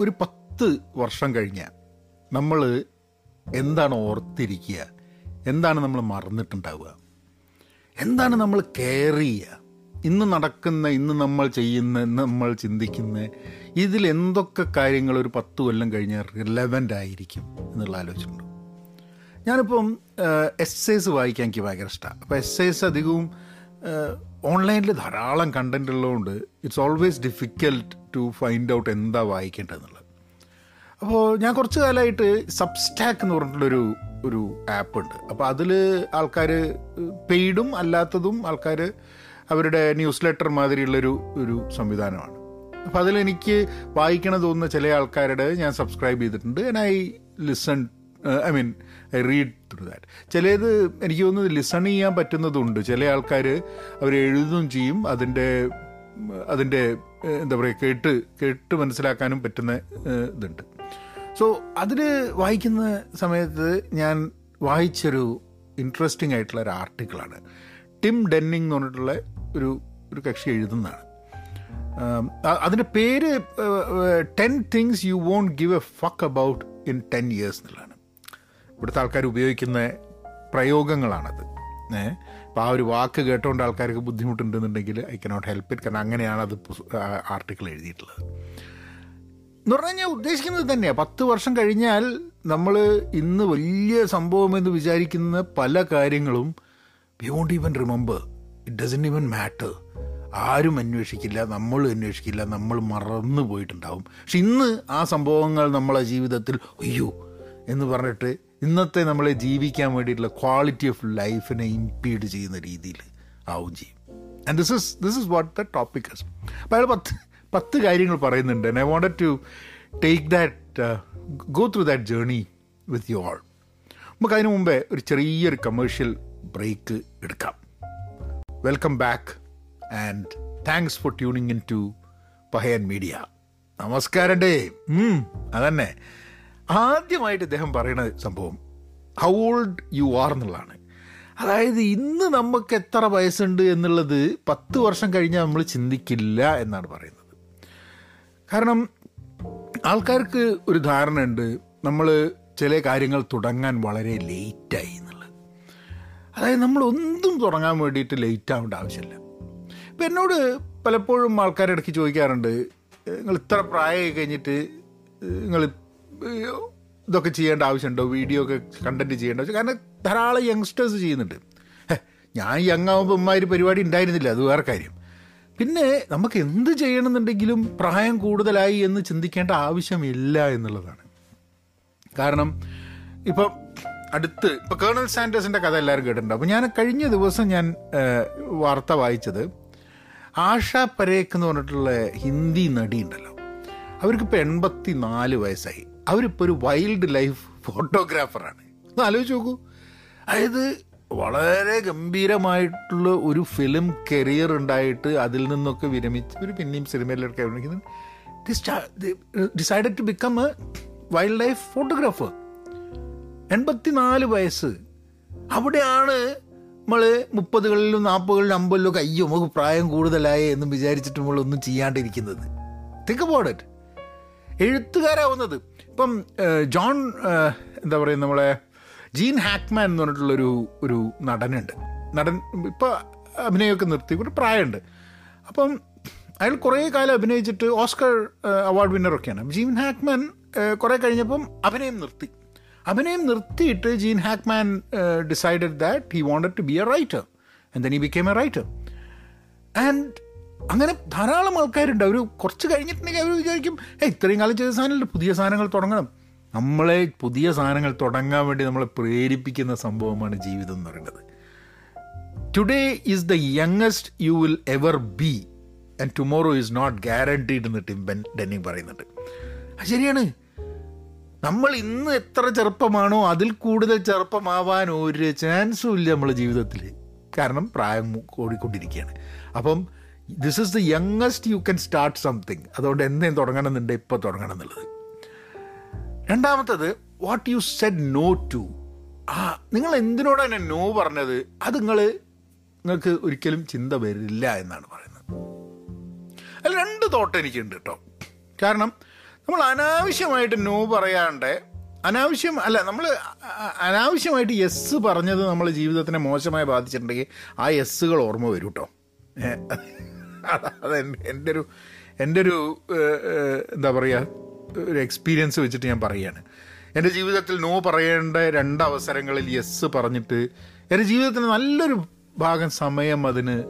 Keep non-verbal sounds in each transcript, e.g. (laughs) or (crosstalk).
ഒരു പത്ത് വർഷം കഴിഞ്ഞ നമ്മൾ എന്താണ് ഓർത്തിരിക്കുക? എന്താണ് നമ്മൾ മറന്നിട്ടുണ്ടാവുക? എന്താണ് നമ്മൾ കെയർ ചെയ്യുക? ഇന്ന് നടക്കുന്ന ഇന്ന് നമ്മൾ ചെയ്യുന്ന ഇന്ന് നമ്മൾ ചിന്തിക്കുന്ന ഇതിൽ എന്തൊക്കെ കാര്യങ്ങൾ ഒരു പത്ത് കൊല്ലം കഴിഞ്ഞാൽ റിലവന്റ് ആയിരിക്കും എന്നുള്ള ആലോചിച്ചിട്ടുണ്ട്. ഞാനിപ്പം എസ്സേസ് വായിക്കാൻ എനിക്ക് ഭയങ്കര ഇഷ്ടമാണ് അപ്പോൾ എസ്സേസ് അധികവും ഓൺലൈനിൽ ധാരാളം കണ്ടന്റ് ഉള്ളതുകൊണ്ട് it's always difficult to find out എന്താ വായിക്കേണ്ടതെന്നുള്ളത്. അപ്പോൾ ഞാൻ കുറച്ച് കാലമായിട്ട് സബ്സ്റ്റാക്ക് എന്ന് പറഞ്ഞിട്ടുള്ളൊരു ഒരു ആപ്പ് ഉണ്ട്. അപ്പോൾ അതിൽ ആൾക്കാർ പെയ്ഡും അല്ലാത്തതും ആൾക്കാർ അവരുടെ ന്യൂസ് ലെറ്റർ മാതിരിയുള്ളൊരു ഒരു സംവിധാനമാണ്. അപ്പോൾ അതിലെനിക്ക് വായിക്കണം തോന്നുന്ന ചില ആൾക്കാരുടെ ഞാൻ സബ്സ്ക്രൈബ് ചെയ്തിട്ടുണ്ട്. I listen I mean I read through that. ചിലത് എനിക്ക് തോന്നുന്നത് ലിസൺ ചെയ്യാൻ പറ്റുന്നതുണ്ട്. ചില ആൾക്കാർ അവർ എഴുതുകയും ചെയ്യും. അതിന്റെ അതിന്റെ എന്താ പറയുക കേട്ട് കേട്ട് മനസ്സിലാക്കാനും പറ്റുന്ന ഇതുണ്ട്. സോ അതിൽ വായിക്കുന്ന സമയത്ത് ഞാൻ വായിച്ചൊരു ഇൻട്രസ്റ്റിംഗ് ആയിട്ടുള്ള ഒരു ആർട്ടിക്കിളാണ് ടിം ഡെന്നിങ് എന്ന് പറഞ്ഞിട്ടുള്ള ഒരു ഒരു കക്ഷി എഴുതുന്നതാണ്. അതിന്റെ പേര് ten things you won't give a fuck about in ten years എന്നുള്ളതാണ്. ഇവിടുത്തെ ആൾക്കാർ ഉപയോഗിക്കുന്ന പ്രയോഗങ്ങളാണത്. ഏ? അപ്പോൾ ആ ഒരു വാക്ക് കേട്ടുകൊണ്ട് ആൾക്കാർക്ക് ബുദ്ധിമുട്ടുണ്ടെന്നുണ്ടെങ്കിൽ ഐ കനോട്ട് ഹെൽപ്പ് ഇറ്റ്. കാരണം അങ്ങനെയാണ് അത് ആർട്ടിക്കിൾ എഴുതിയിട്ടുള്ളത്. എന്ന് പറഞ്ഞു കഴിഞ്ഞാൽ ഉദ്ദേശിക്കുന്നത് തന്നെയാണ് പത്ത് വർഷം കഴിഞ്ഞാൽ നമ്മൾ ഇന്ന് വലിയ സംഭവമെന്ന് വിചാരിക്കുന്ന പല കാര്യങ്ങളും we won't even remember it doesn't even matter ആരും അന്വേഷിക്കില്ല നമ്മൾ അന്വേഷിക്കില്ല നമ്മൾ മറന്നു പോയിട്ടുണ്ടാവും. പക്ഷെ ഇന്ന് ആ സംഭവങ്ങൾ നമ്മളെ ജീവിതത്തിൽ അയ്യോ എന്ന് പറഞ്ഞിട്ട് ഇന്നത്തെ നമ്മളെ ജീവിക്കാൻ വേണ്ടിയിട്ടുള്ള ക്വാളിറ്റി ഓഫ് ലൈഫിനെ ഇംപീഡ് ചെയ്യുന്ന രീതിയിൽ ആവും ചെയ്യും. And this is this is what the topic is അപ്പോൾ അയാൾ പത്ത് പത്ത് കാര്യങ്ങൾ പറയുന്നുണ്ട്. I wanted to take that go through that journey with you all നമുക്ക് അതിനു മുമ്പേ ഒരു ചെറിയൊരു കമേഴ്ഷ്യൽ ബ്രേക്ക് എടുക്കാം. Welcome back and thanks for tuning in to Pahayan media നമസ്കാരം ഡേ അതന്നെ. ആദ്യമായിട്ട് ഇദ്ദേഹം പറയുന്ന സംഭവം ഹൗ ഓൾഡ് യു ആർ എന്നുള്ളതാണ്. അതായത് ഇന്ന് നമുക്ക് എത്ര വയസ്സുണ്ട് എന്നുള്ളത് പത്ത് വർഷം കഴിഞ്ഞാൽ നമ്മൾ ചിന്തിക്കില്ല എന്നാണ് പറയുന്നത്. കാരണം ആൾക്കാർക്ക് ഒരു ധാരണയുണ്ട് നമ്മൾ ചില കാര്യങ്ങൾ തുടങ്ങാൻ വളരെ ലേറ്റായി എന്നുള്ളത്. അതായത് നമ്മൾ ഒന്നും തുടങ്ങാൻ വേണ്ടിയിട്ട് ലേറ്റ് ആവേണ്ട ആവശ്യമില്ല. ഇപ്പം എന്നോട് പലപ്പോഴും ആൾക്കാരിടയ്ക്ക് ചോദിക്കാറുണ്ട് നിങ്ങൾ ഇത്ര പ്രായമായി കഴിഞ്ഞിട്ട് നിങ്ങൾ ഇതൊക്കെ ചെയ്യേണ്ട ആവശ്യമുണ്ടോ? വീഡിയോ ഒക്കെ കണ്ടന്റ് ചെയ്യേണ്ട ആവശ്യം. കാരണം ധാരാളം യങ്സ്റ്റേഴ്സ് ചെയ്യുന്നുണ്ട്. ഞാൻ യങ് ആകുമ്പോൾ ഇമ്മാതിരി പരിപാടി ഉണ്ടായിരുന്നില്ല അത് വേറെ കാര്യം. പിന്നെ നമുക്ക് എന്ത് ചെയ്യണമെന്നുണ്ടെങ്കിലും പ്രായം കൂടുതലായി എന്ന് ചിന്തിക്കേണ്ട ആവശ്യമില്ല എന്നുള്ളതാണ്. കാരണം ഇപ്പം അടുത്ത് ഇപ്പം കേണൽ സാൻഡേഴ്സിന്റെ കഥ എല്ലാവരും കേട്ടിട്ടുണ്ട്? അപ്പോൾ ഞാൻ കഴിഞ്ഞ ദിവസം ഞാൻ വാർത്ത വായിച്ചത് ആഷ പരേഖ് എന്ന് പറഞ്ഞിട്ടുള്ള ഹിന്ദി നടി ഉണ്ടല്ലോ അവർക്കിപ്പോൾ എൺപത്തി നാല് വയസ്സായി. അവരിപ്പോൾ ഒരു വൈൽഡ് ലൈഫ് ഫോട്ടോഗ്രാഫറാണ്. ഒന്ന് ആലോചിച്ച് നോക്കൂ. അതായത് വളരെ ഗംഭീരമായിട്ടുള്ള ഒരു ഫിലിം കരിയർ ഉണ്ടായിട്ട് അതിൽ നിന്നൊക്കെ വിരമിച്ച് ഒരു പിന്നെയും സിനിമയിലൊക്കെ അഭിനയിക്കുന്നത് decided to become a wildlife photographer എൺപത്തിനാല് വയസ്സ്. അവിടെയാണ് നമ്മൾ മുപ്പതുകളിലും നാൽപ്പതുകളിലും അമ്പതിലും ഒക്കെ അയ്യോ നമുക്ക് പ്രായം കൂടുതലായി എന്ന് വിചാരിച്ചിട്ട് നമ്മളൊന്നും ചെയ്യാണ്ടിരിക്കുന്നത്. Think about എഴുത്തുകാരാവുന്നത്. ഇപ്പം ജോൺ എന്താ പറയുക നമ്മളെ ജീൻ ഹാക്മാൻ എന്ന് പറഞ്ഞിട്ടുള്ളൊരു ഒരു നടനുണ്ട്. നടൻ ഇപ്പോൾ അഭിനയമൊക്കെ നിർത്തി ഒരു പ്രായമുണ്ട്. അപ്പം അയാൾ കുറേ കാലം അഭിനയിച്ചിട്ട് ഓസ്കർ അവാർഡ് വിന്നറൊക്കെയാണ്. ജീൻ ഹാക്മാൻ കുറേ കഴിഞ്ഞപ്പം അഭിനയം നിർത്തി. അഭിനയം നിർത്തിയിട്ട് Gene Hackman decided that he wanted to be a writer and then he became a writer and അങ്ങനെ ധാരാളം ആൾക്കാരുണ്ട്. അവർ കുറച്ച് കഴിഞ്ഞിട്ടുണ്ടെങ്കിൽ അവർ വിചാരിക്കും ഏ ഇത്രയും കാലം ചെയ്ത സാധനമല്ല? പുതിയ സാധനങ്ങൾ തുടങ്ങണം. നമ്മളെ പുതിയ സാധനങ്ങൾ തുടങ്ങാൻ വേണ്ടി നമ്മളെ പ്രേരിപ്പിക്കുന്ന സംഭവമാണ് ജീവിതം എന്ന് പറയുന്നത്. Today is the youngest you will ever be and tomorrow is not guaranteed എന്ന് ടിം ബെൻ ഡെന്നിങ് പറയുന്നുണ്ട്. അത് ശരിയാണ്. നമ്മൾ ഇന്ന് എത്ര ചെറുപ്പമാണോ അതിൽ കൂടുതൽ ചെറുപ്പമാവാൻ ഒരു ചാൻസും ഇല്ല നമ്മളെ ജീവിതത്തിൽ. കാരണം പ്രായം കൂടിക്കൊണ്ടിരിക്കുകയാണ്. അപ്പം this is the youngest you can start something അതുകൊണ്ട് എന്തേലും തുടങ്ങണം എന്നുണ്ട് ഇപ്പോൾ തുടങ്ങണം എന്നുള്ളത് രണ്ടാമത്തത് what you said no to ആ നിങ്ങൾ എന്തിനോടാണ് നോ പറഞ്ഞത്? അത് നിങ്ങൾ നിങ്ങൾക്ക് ഒരിക്കലും ചിന്ത വരില്ല എന്നാണ് പറയുന്നത്. അതിൽ രണ്ട് തോട്ടം എനിക്കുണ്ട് കേട്ടോ കാരണം നമ്മൾ അനാവശ്യമായിട്ട് നോ പറയാണ്ട് അനാവശ്യം അല്ല നമ്മൾ അനാവശ്യമായിട്ട് യെസ് പറഞ്ഞത് നമ്മൾ ജീവിതത്തിനെ മോശമായി ബാധിച്ചിട്ടുണ്ടെങ്കിൽ ആ യെസ്സുകൾ ഓർമ്മ വരും കേട്ടോ അത് എന്റെ ഒരു എന്റെ ഒരു എന്താ പറയുക ഒരു എക്സ്പീരിയൻസ് വെച്ചിട്ട് ഞാൻ പറയുകയാണ് എന്റെ ജീവിതത്തിൽ നോ പറയേണ്ട രണ്ട് അവസരങ്ങളിൽ യെസ് പറഞ്ഞിട്ട് എന്റെ ജീവിതത്തിന് നല്ലൊരു ഭാഗം സമയം അതിന്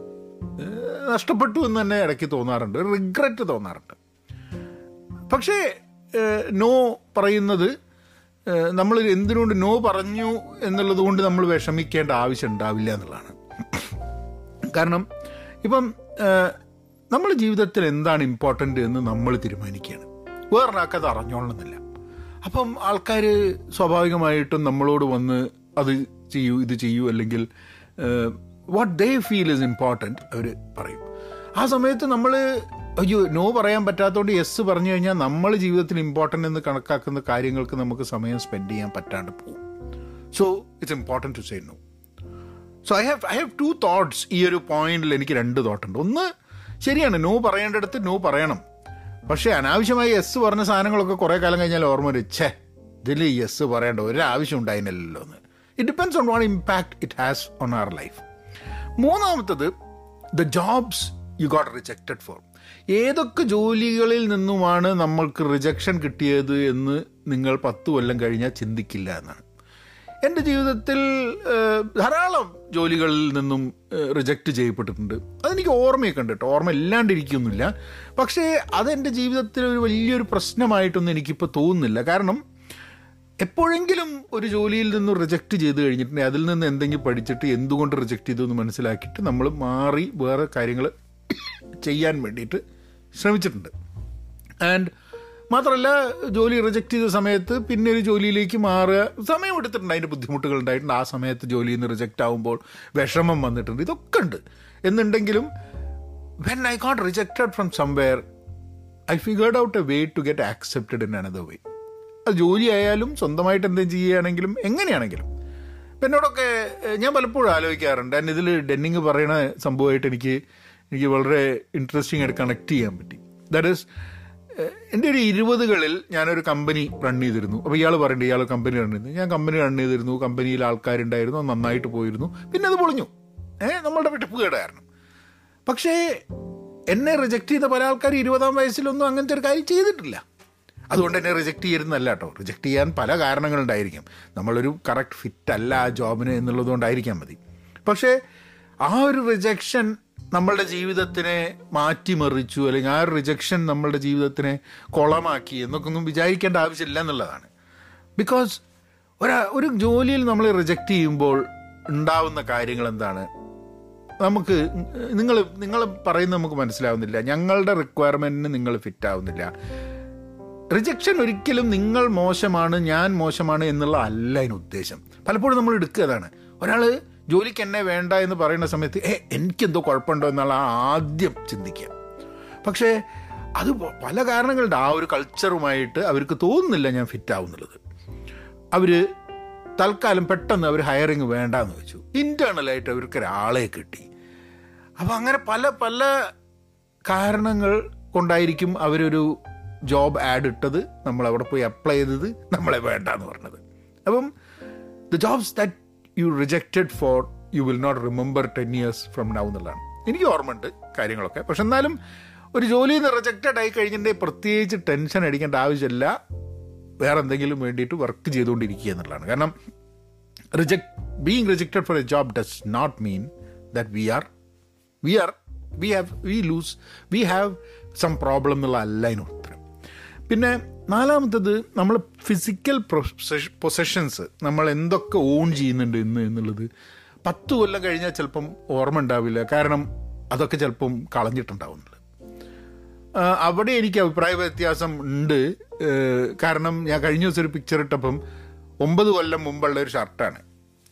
നഷ്ടപ്പെട്ടു എന്ന് തന്നെ ഇടയ്ക്ക് തോന്നാറുണ്ട്. റിഗ്രറ്റ് തോന്നാറുണ്ട്. പക്ഷേ നോ പറയുന്നത് നമ്മൾ എന്തിനുകൊണ്ട് നോ പറഞ്ഞു എന്നുള്ളത് കൊണ്ട് നമ്മൾ വിഷമിക്കേണ്ട ആവശ്യം ഉണ്ടാവില്ല എന്നുള്ളതാണ്. കാരണം ഇപ്പം നമ്മൾ ജീവിതത്തിൽ എന്താണ് ഇമ്പോർട്ടന്റ് എന്ന് നമ്മൾ തീരുമാനിക്കുകയാണ്. വേറൊരാൾക്കത് അറിഞ്ഞോളണമെന്നില്ല. അപ്പം ആൾക്കാർ സ്വാഭാവികമായിട്ടും നമ്മളോട് വന്ന് അത് ചെയ്യൂ ഇത് ചെയ്യൂ അല്ലെങ്കിൽ what they feel is important അവർ പറയും. ആ സമയത്ത് നമ്മൾ അയ്യോ നോ പറയാൻ പറ്റാത്തതുകൊണ്ട് യെസ് പറഞ്ഞു കഴിഞ്ഞാൽ നമ്മൾ ജീവിതത്തിൽ ഇമ്പോർട്ടന്റ് എന്ന് കണക്കാക്കുന്ന കാര്യങ്ങൾക്ക് നമുക്ക് സമയം സ്പെൻഡ് ചെയ്യാൻ പറ്റാണ്ട് പോകും. So it's important to say no so I have I have two thoughts ഈ ഒരു പോയിന്റിൽ എനിക്ക് രണ്ട് തോട്ടുണ്ട് ഒന്ന് ശരിയാണ് നോ പറയേണ്ടടുത്ത് നോ പറയണം. പക്ഷേ അനാവശ്യമായി എസ് പറഞ്ഞ സാധനങ്ങളൊക്കെ കുറേ കാലം കഴിഞ്ഞാൽ ഓർമ്മ വരും. ഛേ ഇതിൽ യെസ് പറയേണ്ട ഒരാവശ്യം ഉണ്ടായിരുന്നല്ലോ എന്ന്. It depends on what impact it has on our life മൂന്നാമത്തത് the jobs you got rejected for ഏതൊക്കെ ജോലികളിൽ നിന്നുമാണ് നമ്മൾക്ക് റിജക്ഷൻ കിട്ടിയത് എന്ന് നിങ്ങൾ പത്ത് കൊല്ലം കഴിഞ്ഞാൽ ചിന്തിക്കില്ല എന്നാണ്. എന്റെ ജീവിതത്തിൽ ധാരാളം ജോലികളിൽ നിന്നും റിജക്റ്റ് ചെയ്യപ്പെട്ടിട്ടുണ്ട്. അതെനിക്ക് ഓർമ്മയൊക്കെ ഉണ്ട് കേട്ടോ ഓർമ്മ ഇല്ലാണ്ടിരിക്കുന്നില്ല പക്ഷേ അതെന്റെ ജീവിതത്തിൽ ഒരു വലിയൊരു പ്രശ്നമായിട്ടൊന്നും എനിക്കിപ്പോൾ തോന്നുന്നില്ല. കാരണം എപ്പോഴെങ്കിലും ഒരു ജോലിയിൽ നിന്ന് റിജക്റ്റ് ചെയ്ത് കഴിഞ്ഞിട്ടുണ്ടെങ്കിൽ അതിൽ നിന്ന് എന്തെങ്കിലും പഠിച്ചിട്ട് എന്തുകൊണ്ട് റിജക്റ്റ് ചെയ്തു എന്ന് മനസ്സിലാക്കിയിട്ട് നമ്മൾ മാറി വേറെ കാര്യങ്ങൾ ചെയ്യാൻ വേണ്ടിയിട്ട് ശ്രമിച്ചിട്ടുണ്ട്. ആൻഡ് മാത്രമല്ല ജോലി റിജക്റ്റ് ചെയ്ത സമയത്ത് പിന്നെ ഒരു ജോലിയിലേക്ക് മാറുക സമയമെടുത്തിട്ടുണ്ട് അതിന്റെ ബുദ്ധിമുട്ടുകൾ ഉണ്ടായിട്ടുണ്ട്. ആ സമയത്ത് ജോലിയിൽ നിന്ന് റിജക്റ്റ് ആകുമ്പോൾ വിഷമം വന്നിട്ടുണ്ട്. ഇതൊക്കെ ഉണ്ട്. എന്നുണ്ടെങ്കിലും when I got rejected from somewhere I figured out a way to get accepted in another way അത് ജോലി ആയാലും സ്വന്തമായിട്ട് എന്തെങ്കിലും ചെയ്യുകയാണെങ്കിലും എങ്ങനെയാണെങ്കിലും. ഇപ്പം എന്നോടൊക്കെ ഞാൻ പലപ്പോഴും ആലോചിക്കാറുണ്ട്. ആൻഡ് ഇതിൽ ഡെന്നിങ് പറയുന്ന സംഭവമായിട്ട് എനിക്ക് എനിക്ക് വളരെ ഇൻട്രസ്റ്റിംഗ് ആയിട്ട് കണക്ട് ചെയ്യാൻ പറ്റി. ദാറ്റ് ഈസ് എന്റെ ഒരു ഇരുപതുകളിൽ ഞാനൊരു കമ്പനി റൺ ചെയ്തിരുന്നു. അപ്പോൾ ഇയാൾ പറയണ്ടേ ഇയാൾ കമ്പനി റൺ ചെയ്തു ഞാൻ കമ്പനി റൺ ചെയ്തിരുന്നു. കമ്പനിയിൽ ആൾക്കാരുണ്ടായിരുന്നു നന്നായിട്ട് പോയിരുന്നു. പിന്നെ അത് പൊളിഞ്ഞു. ഏഹ് നമ്മളുടെ വെട്ടിപ്പ് കേടായിരുന്നു. പക്ഷേ എന്നെ റിജക്റ്റ് ചെയ്ത പല ആൾക്കാർ ഇരുപതാം വയസ്സിലൊന്നും അങ്ങനത്തെ ഒരു കാര്യം ചെയ്തിട്ടില്ല. അതുകൊണ്ട് എന്നെ റിജക്റ്റ് ചെയ്യരുന്നല്ല കേട്ടോ. റിജക്റ്റ് ചെയ്യാൻ പല കാരണങ്ങളുണ്ടായിരിക്കും. നമ്മളൊരു കറക്റ്റ് ഫിറ്റ് അല്ല ആ ജോബിന് എന്നുള്ളതുകൊണ്ടായിരിക്കാം മതി. പക്ഷേ ആ ഒരു റിജക്ഷൻ നമ്മളുടെ ജീവിതത്തിനെ മാറ്റിമറിച്ചു അല്ലെങ്കിൽ ആ റിജക്ഷൻ നമ്മളുടെ ജീവിതത്തിനെ കുളമാക്കി എന്നൊക്കെ ഒന്നും വിചാരിക്കേണ്ട ആവശ്യമില്ല എന്നുള്ളതാണ്. ബിക്കോസ് ഒരു ഒരു ജോലിയിൽ നമ്മൾ റിജക്റ്റ് ചെയ്യുമ്പോൾ ഉണ്ടാവുന്ന കാര്യങ്ങൾ എന്താണ്? നമുക്ക് നിങ്ങൾ നിങ്ങൾ പറയുന്നത് നമുക്ക് മനസ്സിലാവുന്നില്ല. ഞങ്ങളുടെ റിക്വയർമെന്റിന് നിങ്ങൾ ഫിറ്റ് ആവുന്നില്ല. റിജക്ഷൻ ഒരിക്കലും നിങ്ങൾ മോശമാണ് ഞാൻ മോശമാണ് എന്നുള്ള അല്ല അതിന് ഉദ്ദേശം. പലപ്പോഴും നമ്മൾ എടുക്കുക അതാണ്. ഒരാൾ ജോലിക്ക് എന്നെ വേണ്ട എന്ന് പറയുന്ന സമയത്ത് ഏ എനിക്കെന്തോ കുഴപ്പമുണ്ടോ? എന്നുള്ള ആദ്യം ചിന്തിക്കുക. പക്ഷേ അത് പല കാരണങ്ങളുണ്ട് ആ ഒരു കൾച്ചറുമായിട്ട് അവർക്ക് തോന്നുന്നില്ല ഞാൻ ഫിറ്റ് ആവുന്നുള്ളത്. അവർ തൽക്കാലം പെട്ടെന്ന് അവർ ഹയറിങ് വേണ്ടെന്ന് വെച്ചു. ഇന്റേർണലായിട്ട് അവർക്ക് ഒരാളെ കിട്ടി. അപ്പോൾ അങ്ങനെ പല പല കാരണങ്ങൾ കൊണ്ടായിരിക്കും അവരൊരു ജോബ് ആഡ് ഇട്ടത്. നമ്മൾ അവിടെ പോയി അപ്ലൈ ചെയ്തത്. നമ്മളെ വേണ്ട എന്ന് പറഞ്ഞത്. അപ്പം the jobs that you rejected for you will not remember ten years from now എന്നുള്ളതാണ്. എനിക്ക് ഓർമ്മയുണ്ട് കാര്യങ്ങളൊക്കെ. പക്ഷെ എന്നാലും ഒരു ജോലിയിൽ നിന്ന് റിജക്റ്റഡ് ആയി കഴിഞ്ഞിട്ടുണ്ടെങ്കിൽ പ്രത്യേകിച്ച് ടെൻഷൻ അടിക്കേണ്ട ആവശ്യമില്ല. വേറെ എന്തെങ്കിലും വേണ്ടിയിട്ട് വർക്ക് ചെയ്തുകൊണ്ടിരിക്കുക എന്നുള്ളതാണ്. കാരണം reject being rejected for a job does not mean that we are we are we have we lose we have some problem എന്നുള്ള അല്ല അതിന് ഉത്തരം. പിന്നെ നാലാമത്തത് നമ്മൾ ഫിസിക്കൽ പൊസഷൻസ് നമ്മൾ എന്തൊക്കെ ഓൺ ചെയ്യുന്നുണ്ട് ഇന്ന് എന്നുള്ളത്. പത്ത് കൊല്ലം കഴിഞ്ഞാൽ ചിലപ്പം ഓർമ്മ ഉണ്ടാവില്ല. കാരണം അതൊക്കെ ചിലപ്പം കളഞ്ഞിട്ടുണ്ടാവുന്നുള്ളത് അവിടെ എനിക്ക് അഭിപ്രായ വ്യത്യാസം ഉണ്ട്. കാരണം ഞാൻ കഴിഞ്ഞ ദിവസം ഒരു പിക്ചർ ഇട്ടപ്പം ഒമ്പത് കൊല്ലം മുമ്പുള്ള ഒരു ഷർട്ടാണ്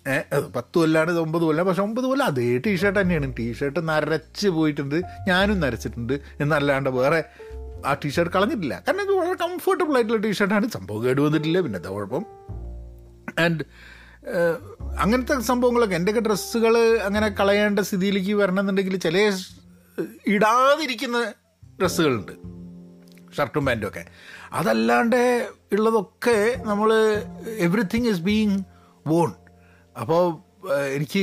ഏഹ് പത്ത് കൊല്ലാണ് ഇത് ഒമ്പത് കൊല്ലം. പക്ഷെ ഒമ്പത് കൊല്ലം അതേ ടീഷർട്ട് തന്നെയാണ്. ടീഷർട്ട് നരച്ച് പോയിട്ടുണ്ട്. ഞാനും നരച്ചിട്ടുണ്ട്. എന്നല്ലാണ്ട് വേറെ ആ ടീഷർട്ട് കളഞ്ഞിട്ടില്ല. കാരണം ഇത് വളരെ കംഫർട്ടബിൾ ആയിട്ടുള്ള ടീഷർട്ടാണ് സംഭവം കേട് വന്നിട്ടില്ല. പിന്നെ എന്താ കുഴപ്പം? ആൻഡ് അങ്ങനത്തെ സംഭവങ്ങളൊക്കെ. എന്റെയൊക്കെ ഡ്രസ്സുകൾ അങ്ങനെ കളയേണ്ട സ്ഥിതിയിലേക്ക് വരണമെന്നുണ്ടെങ്കിൽ ചില ഇടാതിരിക്കുന്ന ഡ്രസ്സുകളുണ്ട്. ഷർട്ടും പാന്റും ഒക്കെ. അതല്ലാണ്ട് ഉള്ളതൊക്കെ നമ്മൾ എവറിത്തിങ് ഈസ് ബീങ് വോൺ അപ്പോൾ എനിക്ക്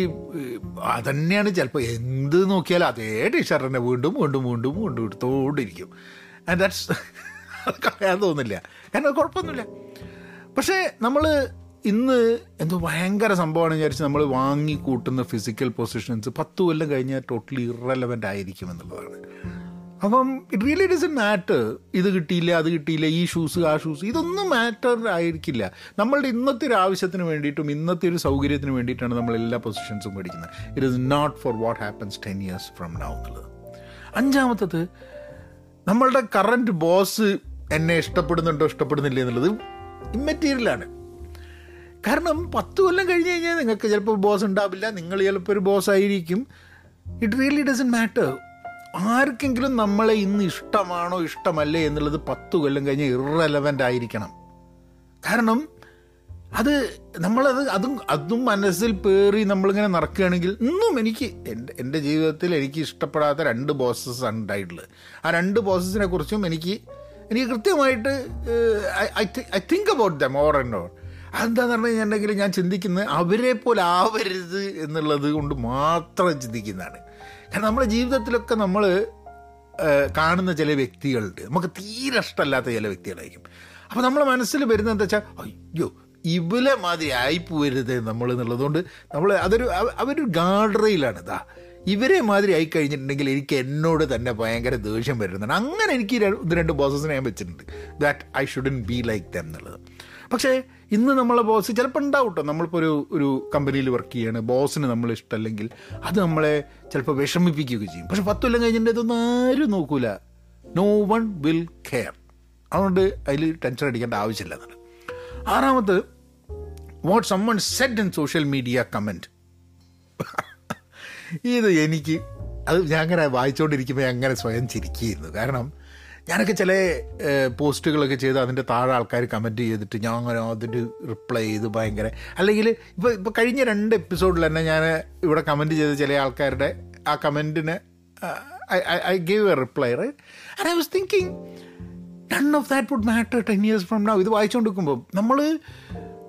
അതന്നെയാണ് ചിലപ്പോൾ എന്ത് നോക്കിയാലും അതേ ടീഷർട്ട് തന്നെ വീണ്ടും വീണ്ടും വീണ്ടും വീണ്ടും എടുത്തോണ്ടിരിക്കും. ആൻഡ് (laughs) ദാറ്റ്സ് കളയാൻ തോന്നില്ല കാരണം കുഴപ്പമൊന്നുമില്ല. പക്ഷേ നമ്മൾ ഇന്ന് എന്തോ ഭയങ്കര സംഭവമാണ് വിചാരിച്ച് നമ്മൾ വാങ്ങി കൂട്ടുന്ന ഫിസിക്കൽ പൊസിഷൻസ് പത്ത് കൊല്ലം കഴിഞ്ഞാൽ ടോട്ടലി ഇറലവന്റ് ആയിരിക്കും എന്നുള്ളതാണ്. അപ്പം ഇറ്റ് റിയലി ഡസൻ മാറ്റർ ഇത് കിട്ടിയില്ല അത് കിട്ടിയില്ല ഈ ഷൂസ് ആ ഷൂസ് ഇതൊന്നും മാറ്റർ ആയിരിക്കില്ല. നമ്മളുടെ ഇന്നത്തെ ഒരു ആവശ്യത്തിന് വേണ്ടിയിട്ടും ഇന്നത്തെ ഒരു സൗകര്യത്തിന് വേണ്ടിയിട്ടാണ് നമ്മൾ എല്ലാ പൊസിഷൻസും മേടിക്കുന്നത്. It is not for what happens ten years from now എന്നുള്ളത്. അഞ്ചാമത്തത് നമ്മളുടെ കറന്റ് ബോസ് എന്നെ ഇഷ്ടപ്പെടുന്നുണ്ടോ ഇഷ്ടപ്പെടുന്നില്ല എന്നുള്ളത് ഇമ്മറ്റീരിയലാണ് കാരണം പത്ത് കൊല്ലം കഴിഞ്ഞ് കഴിഞ്ഞാൽ നിങ്ങൾക്ക് ചിലപ്പോൾ ബോസ് ഉണ്ടാവില്ല നിങ്ങൾ ചിലപ്പോൾ ഒരു ബോസ് ആയിരിക്കും. ഇറ്റ് റിയലി ഡസൻ മാറ്റർ ആർക്കെങ്കിലും നമ്മളെ ഇന്ന് ഇഷ്ടമാണോ ഇഷ്ടമല്ലേ എന്നുള്ളത് പത്ത് കൊല്ലം കഴിഞ്ഞ് ഇറലവന്റ് ആയിരിക്കണം. കാരണം അത് നമ്മളത് അതും അതും മനസ്സിൽ പേറി നമ്മളിങ്ങനെ നടക്കുകയാണെങ്കിൽ ഇന്നും എനിക്ക് എന്റെ എന്റെ ജീവിതത്തിൽ എനിക്ക് ഇഷ്ടപ്പെടാത്ത രണ്ട് ബോസസ് ആണ് ഉണ്ടായിട്ടുള്ളത്. ആ രണ്ട് ബോസസിനെ കുറിച്ചും എനിക്ക് എനിക്ക് കൃത്യമായിട്ട് I think about them or and or അതെന്താന്ന് പറഞ്ഞു കഴിഞ്ഞിട്ടുണ്ടെങ്കിൽ ഞാൻ ചിന്തിക്കുന്നത് അവരെ പോലെ ആവരുത് എന്നുള്ളത് കൊണ്ട് മാത്രം ചിന്തിക്കുന്നതാണ്. കാരണം നമ്മുടെ ജീവിതത്തിലൊക്കെ നമ്മൾ കാണുന്ന ചില വ്യക്തികളുണ്ട് നമുക്ക് തീരെ ഇഷ്ടമല്ലാത്ത ചില വ്യക്തികളായിരിക്കും. അപ്പോൾ നമ്മളെ മനസ്സിൽ വരുന്നത് എന്താ വെച്ചാൽ അയ്യോ ഇവലെ മാതിരി ആയിപ്പോരുത് നമ്മൾ എന്നുള്ളതുകൊണ്ട് നമ്മൾ അതൊരു അവരൊരു ഗാർഡ് റെയിലാണ് ഇതാ ഇവരെ മാതിരി ആയി കഴിഞ്ഞിട്ടുണ്ടെങ്കിൽ എനിക്ക് എന്നോട് തന്നെ ഭയങ്കര ദേഷ്യം വരുന്നുണ്ട്. അങ്ങനെ എനിക്ക് ഇത് രണ്ട് ബോസസിനെ ഞാൻ വെച്ചിട്ടുണ്ട്. That I shouldn't be like them എന്നുള്ളത്. പക്ഷേ ഇന്ന് നമ്മളെ ബോസ് ചിലപ്പോൾ ഉണ്ടാവും കേട്ടോ നമ്മളിപ്പോൾ ഒരു ഒരു കമ്പനിയിൽ വർക്ക് ചെയ്യാണ്. ബോസിന് നമ്മൾ ഇഷ്ടമല്ലെങ്കിൽ അത് നമ്മളെ ചിലപ്പോൾ വിഷമിപ്പിക്കുകയൊക്കെ ചെയ്യും. പക്ഷെ പത്ത് കൊല്ലം കഴിഞ്ഞിട്ട് ഇതൊന്നും ആരും നോക്കൂല. നോ വൺ വിൽ കെയർ അതുകൊണ്ട് അതിൽ ടെൻഷൻ അടിക്കേണ്ട ആവശ്യമില്ല. എന്നാണ് ആറാമത് what someone said in social media comment ഇത് എനിക്ക് അത് ഞാൻ അങ്ങനെ വായിച്ചുകൊണ്ടിരിക്കുമ്പോൾ അങ്ങനെ സ്വയം ചിരിക്കുകയായിരുന്നു കാരണം ഞാനൊക്കെ ചില പോസ്റ്റുകളൊക്കെ ചെയ്ത് അതിന്റെ താഴെ ആൾക്കാർ കമന്റ് ചെയ്തിട്ട് ഞാൻ അങ്ങനെ അതിന്റെ റിപ്ലൈ ചെയ്ത് ഭയങ്കര അല്ലെങ്കിൽ ഇപ്പോൾ ഇപ്പോൾ കഴിഞ്ഞ രണ്ട് എപ്പിസോഡിൽ തന്നെ ഞാൻ ഇവിടെ കമന്റ് ചെയ്ത ചില ആൾക്കാരുടെ ആ കമന്റിന് I gave a reply right and I was thinking none of that would matter ten years from now ഇത് വായിച്ചുകൊണ്ടിരിക്കുമ്പോൾ നമ്മൾ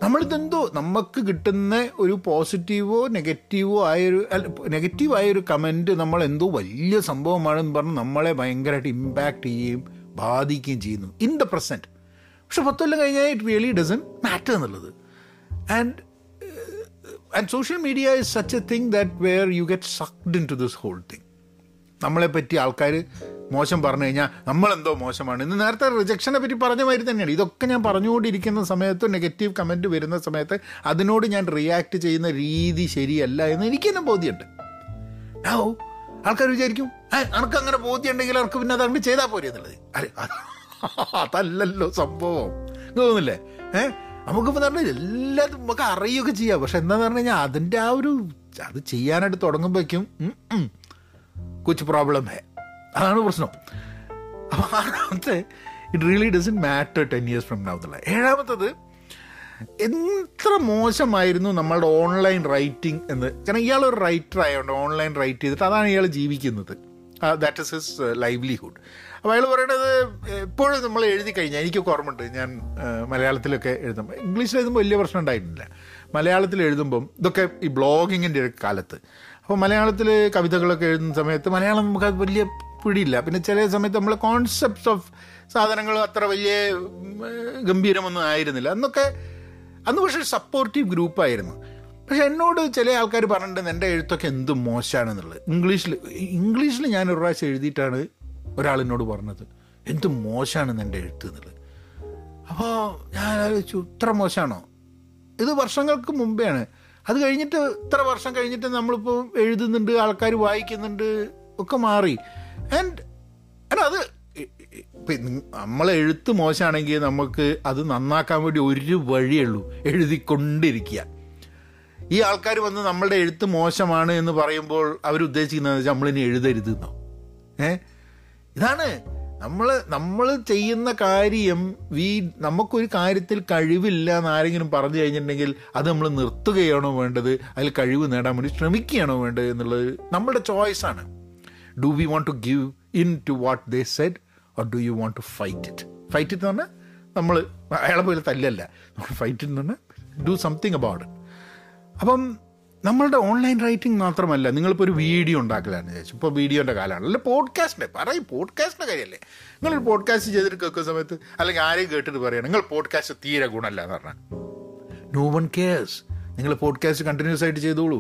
നമ്മളിതെന്തോ നമുക്ക് കിട്ടുന്ന ഒരു പോസിറ്റീവോ നെഗറ്റീവോ ആയൊരു നെഗറ്റീവ് ആയൊരു കമന്റ് നമ്മൾ എന്തോ വലിയ സംഭവമാണെന്ന് പറഞ്ഞ് നമ്മളെ ഭയങ്കരമായിട്ട് ഇമ്പാക്റ്റ് ചെയ്യുകയും ബാധിക്കുകയും ചെയ്യുന്നു. ഇൻ ദ പ്രസന്റ് പക്ഷെ പത്തൊല്ലം കഴിഞ്ഞാൽ ഇറ്റ് റിയലി ഡസൻ മാറ്റർ എന്നുള്ളത്. And and social media is such a thing that where you get sucked in to this whole thing നമ്മളെപ്പറ്റി ആൾക്കാർ മോശം പറഞ്ഞു കഴിഞ്ഞാൽ നമ്മളെന്തോ മോശമാണ്. ഇന്ന് നേരത്തെ റിജക്ഷനെ പറ്റി പറഞ്ഞ മാതിരി തന്നെയാണ്. ഇതൊക്കെ ഞാൻ പറഞ്ഞുകൊണ്ടിരിക്കുന്ന സമയത്ത് നെഗറ്റീവ് കമന്റ് വരുന്ന സമയത്ത് അതിനോട് ഞാൻ റിയാക്ട് ചെയ്യുന്ന രീതി ശരിയല്ല എന്ന് എനിക്ക് ബോധ്യമുണ്ട്. ഓ ആൾക്കാർ വിചാരിക്കും അനക്ക് അങ്ങനെ ബോധ്യം ഉണ്ടെങ്കിൽ അവർക്ക് പിന്നെ അതങ്ങോട്ട് ചെയ്താൽ പോരെ എന്നുള്ളത്. അതല്ലല്ലോ സംഭവം. തോന്നുന്നില്ലേ? ഏ നമുക്കിപ്പോൾ പറഞ്ഞാൽ എല്ലാം നമുക്ക് അറിയുകയൊക്കെ ചെയ്യാം. പക്ഷെ എന്താന്ന് പറഞ്ഞു കഴിഞ്ഞാൽ അതിന്റെ ആ ഒരു അത് ചെയ്യാനായിട്ട് തുടങ്ങുമ്പോഴേക്കും കുച്ച് പ്രോബ്ലം ഹേ. അതാണ് പ്രശ്നം. അപ്പോൾ ആറാമത്തെ it really doesn't matter ten years from now എന്നുള്ള. ഏഴാമത്തത് എത്ര മോശമായിരുന്നു നമ്മളുടെ ഓൺലൈൻ റൈറ്റിംഗ് എന്ന്. കാരണം ഇയാൾ ഒരു റൈറ്റർ ആയതുകൊണ്ട് ഓൺലൈൻ റൈറ്റ് ചെയ്തിട്ട് അതാണ് ഇയാൾ ജീവിക്കുന്നത്. ദാറ്റ് ഇസ് ഹിസ് ലൈവ്ലിഹുഡ് അപ്പോൾ അയാൾ പറയണത് എപ്പോഴും നമ്മൾ എഴുതി കഴിഞ്ഞാൽ എനിക്ക് ഓർമ്മയുണ്ട് ഞാൻ മലയാളത്തിലൊക്കെ എഴുതുമ്പോൾ ഇംഗ്ലീഷിൽ എഴുതുമ്പോൾ വലിയ പ്രശ്നം ഉണ്ടായിട്ടില്ല മലയാളത്തിൽ എഴുതുമ്പം ഇതൊക്കെ ഈ ബ്ലോഗിങ്ങിന്റെ ഒരു കാലത്ത്. അപ്പോൾ മലയാളത്തിൽ കവിതകളൊക്കെ എഴുതുന്ന സമയത്ത് മലയാളം നമുക്ക് വലിയ പിടിയില്ല. പിന്നെ ചില സമയത്ത് നമ്മൾ കോൺസെപ്റ്റ്സ് ഓഫ് സാധനങ്ങൾ അത്ര വലിയ ഗംഭീരമൊന്നും ആയിരുന്നില്ല. അന്നൊക്കെ അന്ന് പക്ഷേ സപ്പോർട്ടീവ് ഗ്രൂപ്പായിരുന്നു പക്ഷെ എന്നോട് ചില ആൾക്കാർ പറഞ്ഞിട്ടുണ്ട് എന്റെ എഴുത്തൊക്കെ എന്ത് മോശമാണെന്നുള്ളത് ഇംഗ്ലീഷിൽ ഇംഗ്ലീഷിൽ ഞാൻ ഒരു പ്രാവശ്യം എഴുതിയിട്ടാണ് ഒരാൾ എന്നോട് പറഞ്ഞത്. എന്ത് മോശമാണെന്ന് എന്റെ എഴുത്ത് എന്നുള്ളത്? അപ്പോൾ ഞാൻ ആലോചിച്ചു ഇത്ര മോശമാണോ ഇത് വർഷങ്ങൾക്ക് മുമ്പെയാണ്. അത് കഴിഞ്ഞിട്ട് ഇത്ര വർഷം കഴിഞ്ഞിട്ട് നമ്മളിപ്പോൾ എഴുതുന്നുണ്ട് ആൾക്കാർ വായിക്കുന്നുണ്ട് ഒക്കെ മാറി. ആൻഡ് അല്ല അത് നമ്മൾ എഴുത്ത് മോശമാണെങ്കിൽ നമുക്ക് അത് നന്നാക്കാൻ വേണ്ടി ഒരു വഴിയുള്ളൂ എഴുതിക്കൊണ്ടിരിക്കുക. ഈ ആൾക്കാർ വന്ന് നമ്മളുടെ എഴുത്ത് മോശമാണ് എന്ന് പറയുമ്പോൾ അവരുദ്ദേശിക്കുന്നത് നമ്മളിനി എഴുതരുതെന്നോ ഏ? ഇതാണ് നമ്മൾ നമ്മൾ ചെയ്യുന്ന കാര്യം വീ നമുക്കൊരു കാര്യത്തിൽ കഴിവില്ല എന്ന് ആരെങ്കിലും പറഞ്ഞു കഴിഞ്ഞിട്ടുണ്ടെങ്കിൽ അത് നമ്മൾ നിർത്തുകയാണോ വേണ്ടത്? അതിൽ കഴിവ് നേടാൻ വേണ്ടി ശ്രമിക്കുകയാണോ വേണ്ടത് എന്നുള്ളത് നമ്മളുടെ ചോയ്സാണ് do we want to give in to what they said or do you want to fight it fight it എന്ന് പറഞ്ഞാൽ നമ്മൾ അയാളെ പോലെ തല്ലല്ല. ഫൈറ്റ് എന്ന് പറഞ്ഞാൽ ഡു സംതിങ് അബൌട്ട് ഇറ്റ് അപ്പം നമ്മളുടെ ഓൺലൈൻ റൈറ്റിംഗ് മാത്രമല്ല നിങ്ങളിപ്പോൾ ഒരു വീഡിയോ ഉണ്ടാക്കലാണ് ചോദിച്ചു ഇപ്പോൾ വീഡിയോന്റെ കാലമാണ്. അല്ല പോഡ്കാസ്റ്റിന്റെ പറയും പോഡ്കാസ്റ്റിന്റെ കാര്യമല്ലേ നിങ്ങളൊരു പോഡ്കാസ്റ്റ് ചെയ്തിട്ട് കേൾക്കുന്ന സമയത്ത് അല്ലെങ്കിൽ ആരെയും കേട്ടിട്ട് പറയാം നിങ്ങൾ പോഡ്കാസ്റ്റ് തീരെ ഗുണമല്ല എന്ന് പറഞ്ഞാൽ നോ വൺ കെയർസ് നിങ്ങൾ പോഡ്കാസ്റ്റ് കണ്ടിന്യൂസ് ആയിട്ട് ചെയ്തോളൂ.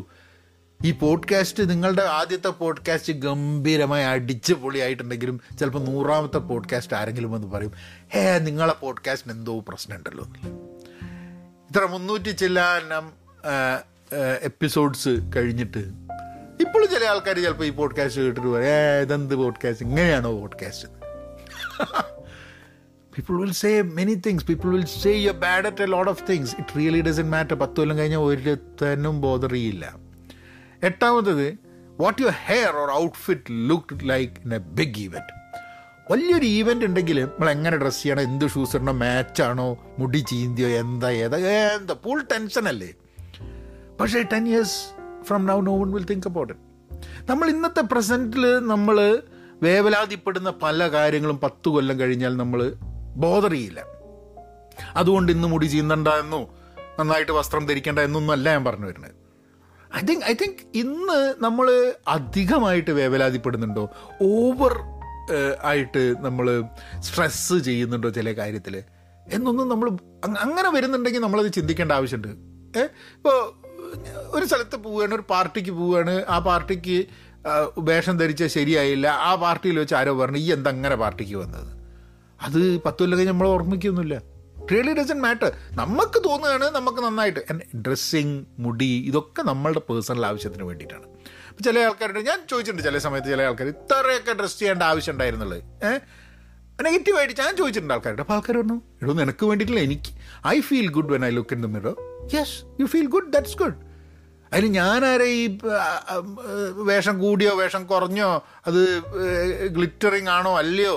ഈ പോഡ്കാസ്റ്റ് നിങ്ങളുടെ ആദ്യത്തെ പോഡ്കാസ്റ്റ് ഗംഭീരമായി അടിച്ച് പൊളിയായിട്ടുണ്ടെങ്കിലും ചിലപ്പോൾ നൂറാമത്തെ പോഡ്കാസ്റ്റ് ആരെങ്കിലും വന്ന് പറയും ഹേ നിങ്ങളെ പോഡ്കാസ്റ്റിന് എന്തോ പ്രശ്നമുണ്ടല്ലോ എന്നുള്ളത് ഇത്ര മുന്നൂറ്റി ചില്ലാനം എപ്പിസോഡ്സ് കഴിഞ്ഞിട്ട് ഇപ്പോഴും ചില ആൾക്കാർ ചിലപ്പോൾ ഈ പോഡ്കാസ്റ്റ് കേട്ടിട്ട് പറയും ഏ ഇതെന്ത് പോഡ്കാസ്റ്റ് ഇങ്ങനെയാണോ podcast people will say many things people will say you bad at a lot of things it really doesn't matter പത്ത് കൊല്ലം കഴിഞ്ഞാൽ ഒരുത്തനും ബോധറിയില്ല. എട്ടാമത്തത് what your hair or outfit look like in a big event വലിയൊരു event ഉണ്ടെങ്കിൽ നമ്മൾ എങ്ങനെ dress ചെയ്യണം എന്ത് ഷൂസ് ഇടണം മാച്ചാണോ മുടി ചീന്തിയോ എന്താ ഏതാ എന്താ ഫുൾ ടെൻഷൻ അല്ലേ? പക്ഷേ ten years from now no one will think about it നമ്മൾ ഇന്നത്തെ പ്രസന്റിൽ നമ്മൾ വേവലാതിപ്പെടുന്ന പല കാര്യങ്ങളും പത്ത് കൊല്ലം കഴിഞ്ഞാൽ നമ്മൾ ബോധർ ചെയ്യില്ല. അതുകൊണ്ട് ഇന്ന് മുടി ചീന്തണ്ട എന്നോ നന്നായിട്ട് വസ്ത്രം ധരിക്കേണ്ട എന്നൊന്നും അല്ല ഞാൻ പറഞ്ഞു വരുന്നത്. ഐ തിങ്ക് ഐ തിങ്ക് ഇന്ന് നമ്മൾ അധികമായിട്ട് വേവലാതിപ്പെടുന്നുണ്ടോ? ഓവർ ആയിട്ട് നമ്മൾ സ്ട്രെസ്സ് ചെയ്യുന്നുണ്ടോ ചില കാര്യത്തിൽ എന്നൊന്നും നമ്മൾ അങ്ങനെ വരുന്നുണ്ടെങ്കിൽ നമ്മളത് ചിന്തിക്കേണ്ട ആവശ്യമുണ്ട്. ഇപ്പോൾ ഒരു സ്ഥലത്ത് പോവുകയാണ് ഒരു പാർട്ടിക്ക് പോവുകയാണ്. ആ പാർട്ടിക്ക് വേഷം ധരിച്ച ശരിയായില്ല. ആ പാർട്ടിയിൽ വെച്ച് ആരോ പറഞ്ഞു ഈ എന്താ അങ്ങനെ പാർട്ടിക്ക് വന്നത്? അത് പത്തു കൊല്ലം കഴിഞ്ഞ് നമ്മൾ ഓർമ്മിക്കൊന്നുമില്ല റിയലി ഡസൻ മാറ്റർ നമുക്ക് തോന്നുകയാണ് നമുക്ക് നന്നായിട്ട്. ഡ്രസ്സിങ് മുടി ഇതൊക്കെ നമ്മളുടെ പേഴ്സണൽ ആവശ്യത്തിന് വേണ്ടിയിട്ടാണ്. ചില ആൾക്കാരുണ്ട് ഞാൻ ചോദിച്ചിട്ടുണ്ട് ചില സമയത്ത് ചില ആൾക്കാർ ഇത്രയൊക്കെ ഡ്രസ്സ് ചെയ്യേണ്ട ആവശ്യം ഉണ്ടായിരുന്നുള്ളത് നെഗറ്റീവായിട്ട് ഞാൻ ചോദിച്ചിട്ടുണ്ട് ആൾക്കാരുടെ. അപ്പോൾ ആൾക്കാർ പറഞ്ഞു എടോ നിനക്ക് വേണ്ടിയിട്ടില്ല എനിക്ക്. I feel good when I look in the mirror yes you feel good that's good അതിന് ഞാനാരെ ഈ വേഷം കൂടിയോ വേഷം കുറഞ്ഞോ അത് ഗ്ലിറ്ററിങ് ആണോ അല്ലയോ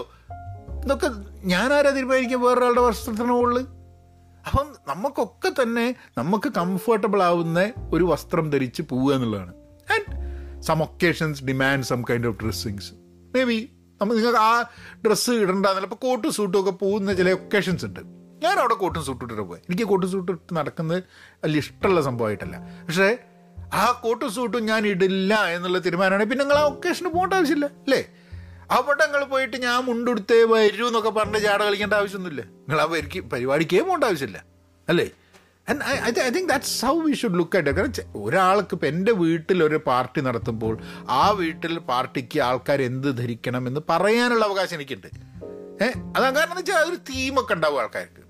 ഇതൊക്കെ ഞാനാരാ തീരുമാനിക്കുക? വേറൊരാളുടെ വസ്ത്രത്തിന് മുകളിൽ അപ്പം നമുക്കൊക്കെ തന്നെ നമുക്ക് കംഫർട്ടബിൾ ആവുന്ന ഒരു വസ്ത്രം ധരിച്ച് പോവുക എന്നുള്ളതാണ്. And some occasions demand some kind of dressings may be നമ്മൾ നിങ്ങൾക്ക് ആ ഡ്രസ്സ് ഇടണ്ടെന്നല്ല ഇപ്പോൾ കോട്ടും സൂട്ടും ഒക്കെ പോകുന്ന ചില ഒക്കേഷൻസ് ഉണ്ട്. ഞാൻ അവിടെ കോട്ടും സൂട്ടും ഇട്ടിട്ട് പോയി എനിക്ക് കോട്ടും സൂട്ട് ഇട്ട് നടക്കുന്നത് വലിയ ഇഷ്ടമുള്ള സംഭവമായിട്ടല്ല. പക്ഷേ ആ കോട്ടും സൂട്ടും ഞാൻ ഇടില്ല എന്നുള്ള തീരുമാനമാണെങ്കിൽ പിന്നെ നിങ്ങൾ ആ ഒക്കേഷന് പോകേണ്ട ആവശ്യമില്ല. അല്ലേ? അവിടെ നിങ്ങൾ പോയിട്ട് ഞാൻ മുണ്ടെടുത്തേ വരൂ എന്നൊക്കെ പറഞ്ഞ് ചാട കളിക്കേണ്ട ആവശ്യമൊന്നുമില്ല. നിങ്ങൾ ആ പരിക്ക് പരിപാടിക്കേ പോകേണ്ട ആവശ്യമില്ല. അല്ലേ? I I think that's how we should look at കാരണം ഒരാൾക്ക് ഇപ്പം എന്റെ വീട്ടിൽ ഒരു പാർട്ടി നടത്തുമ്പോൾ ആ വീട്ടിൽ പാർട്ടിക്ക് ആൾക്കാർ എന്ത് ധരിക്കണം എന്ന് പറയാനുള്ള അവകാശം എനിക്കുണ്ട്. ഏഹ് അതാ കാരണം എന്ന് വെച്ചാൽ അതൊരു തീമൊക്കെ ഉണ്ടാവും ആൾക്കാർക്ക്.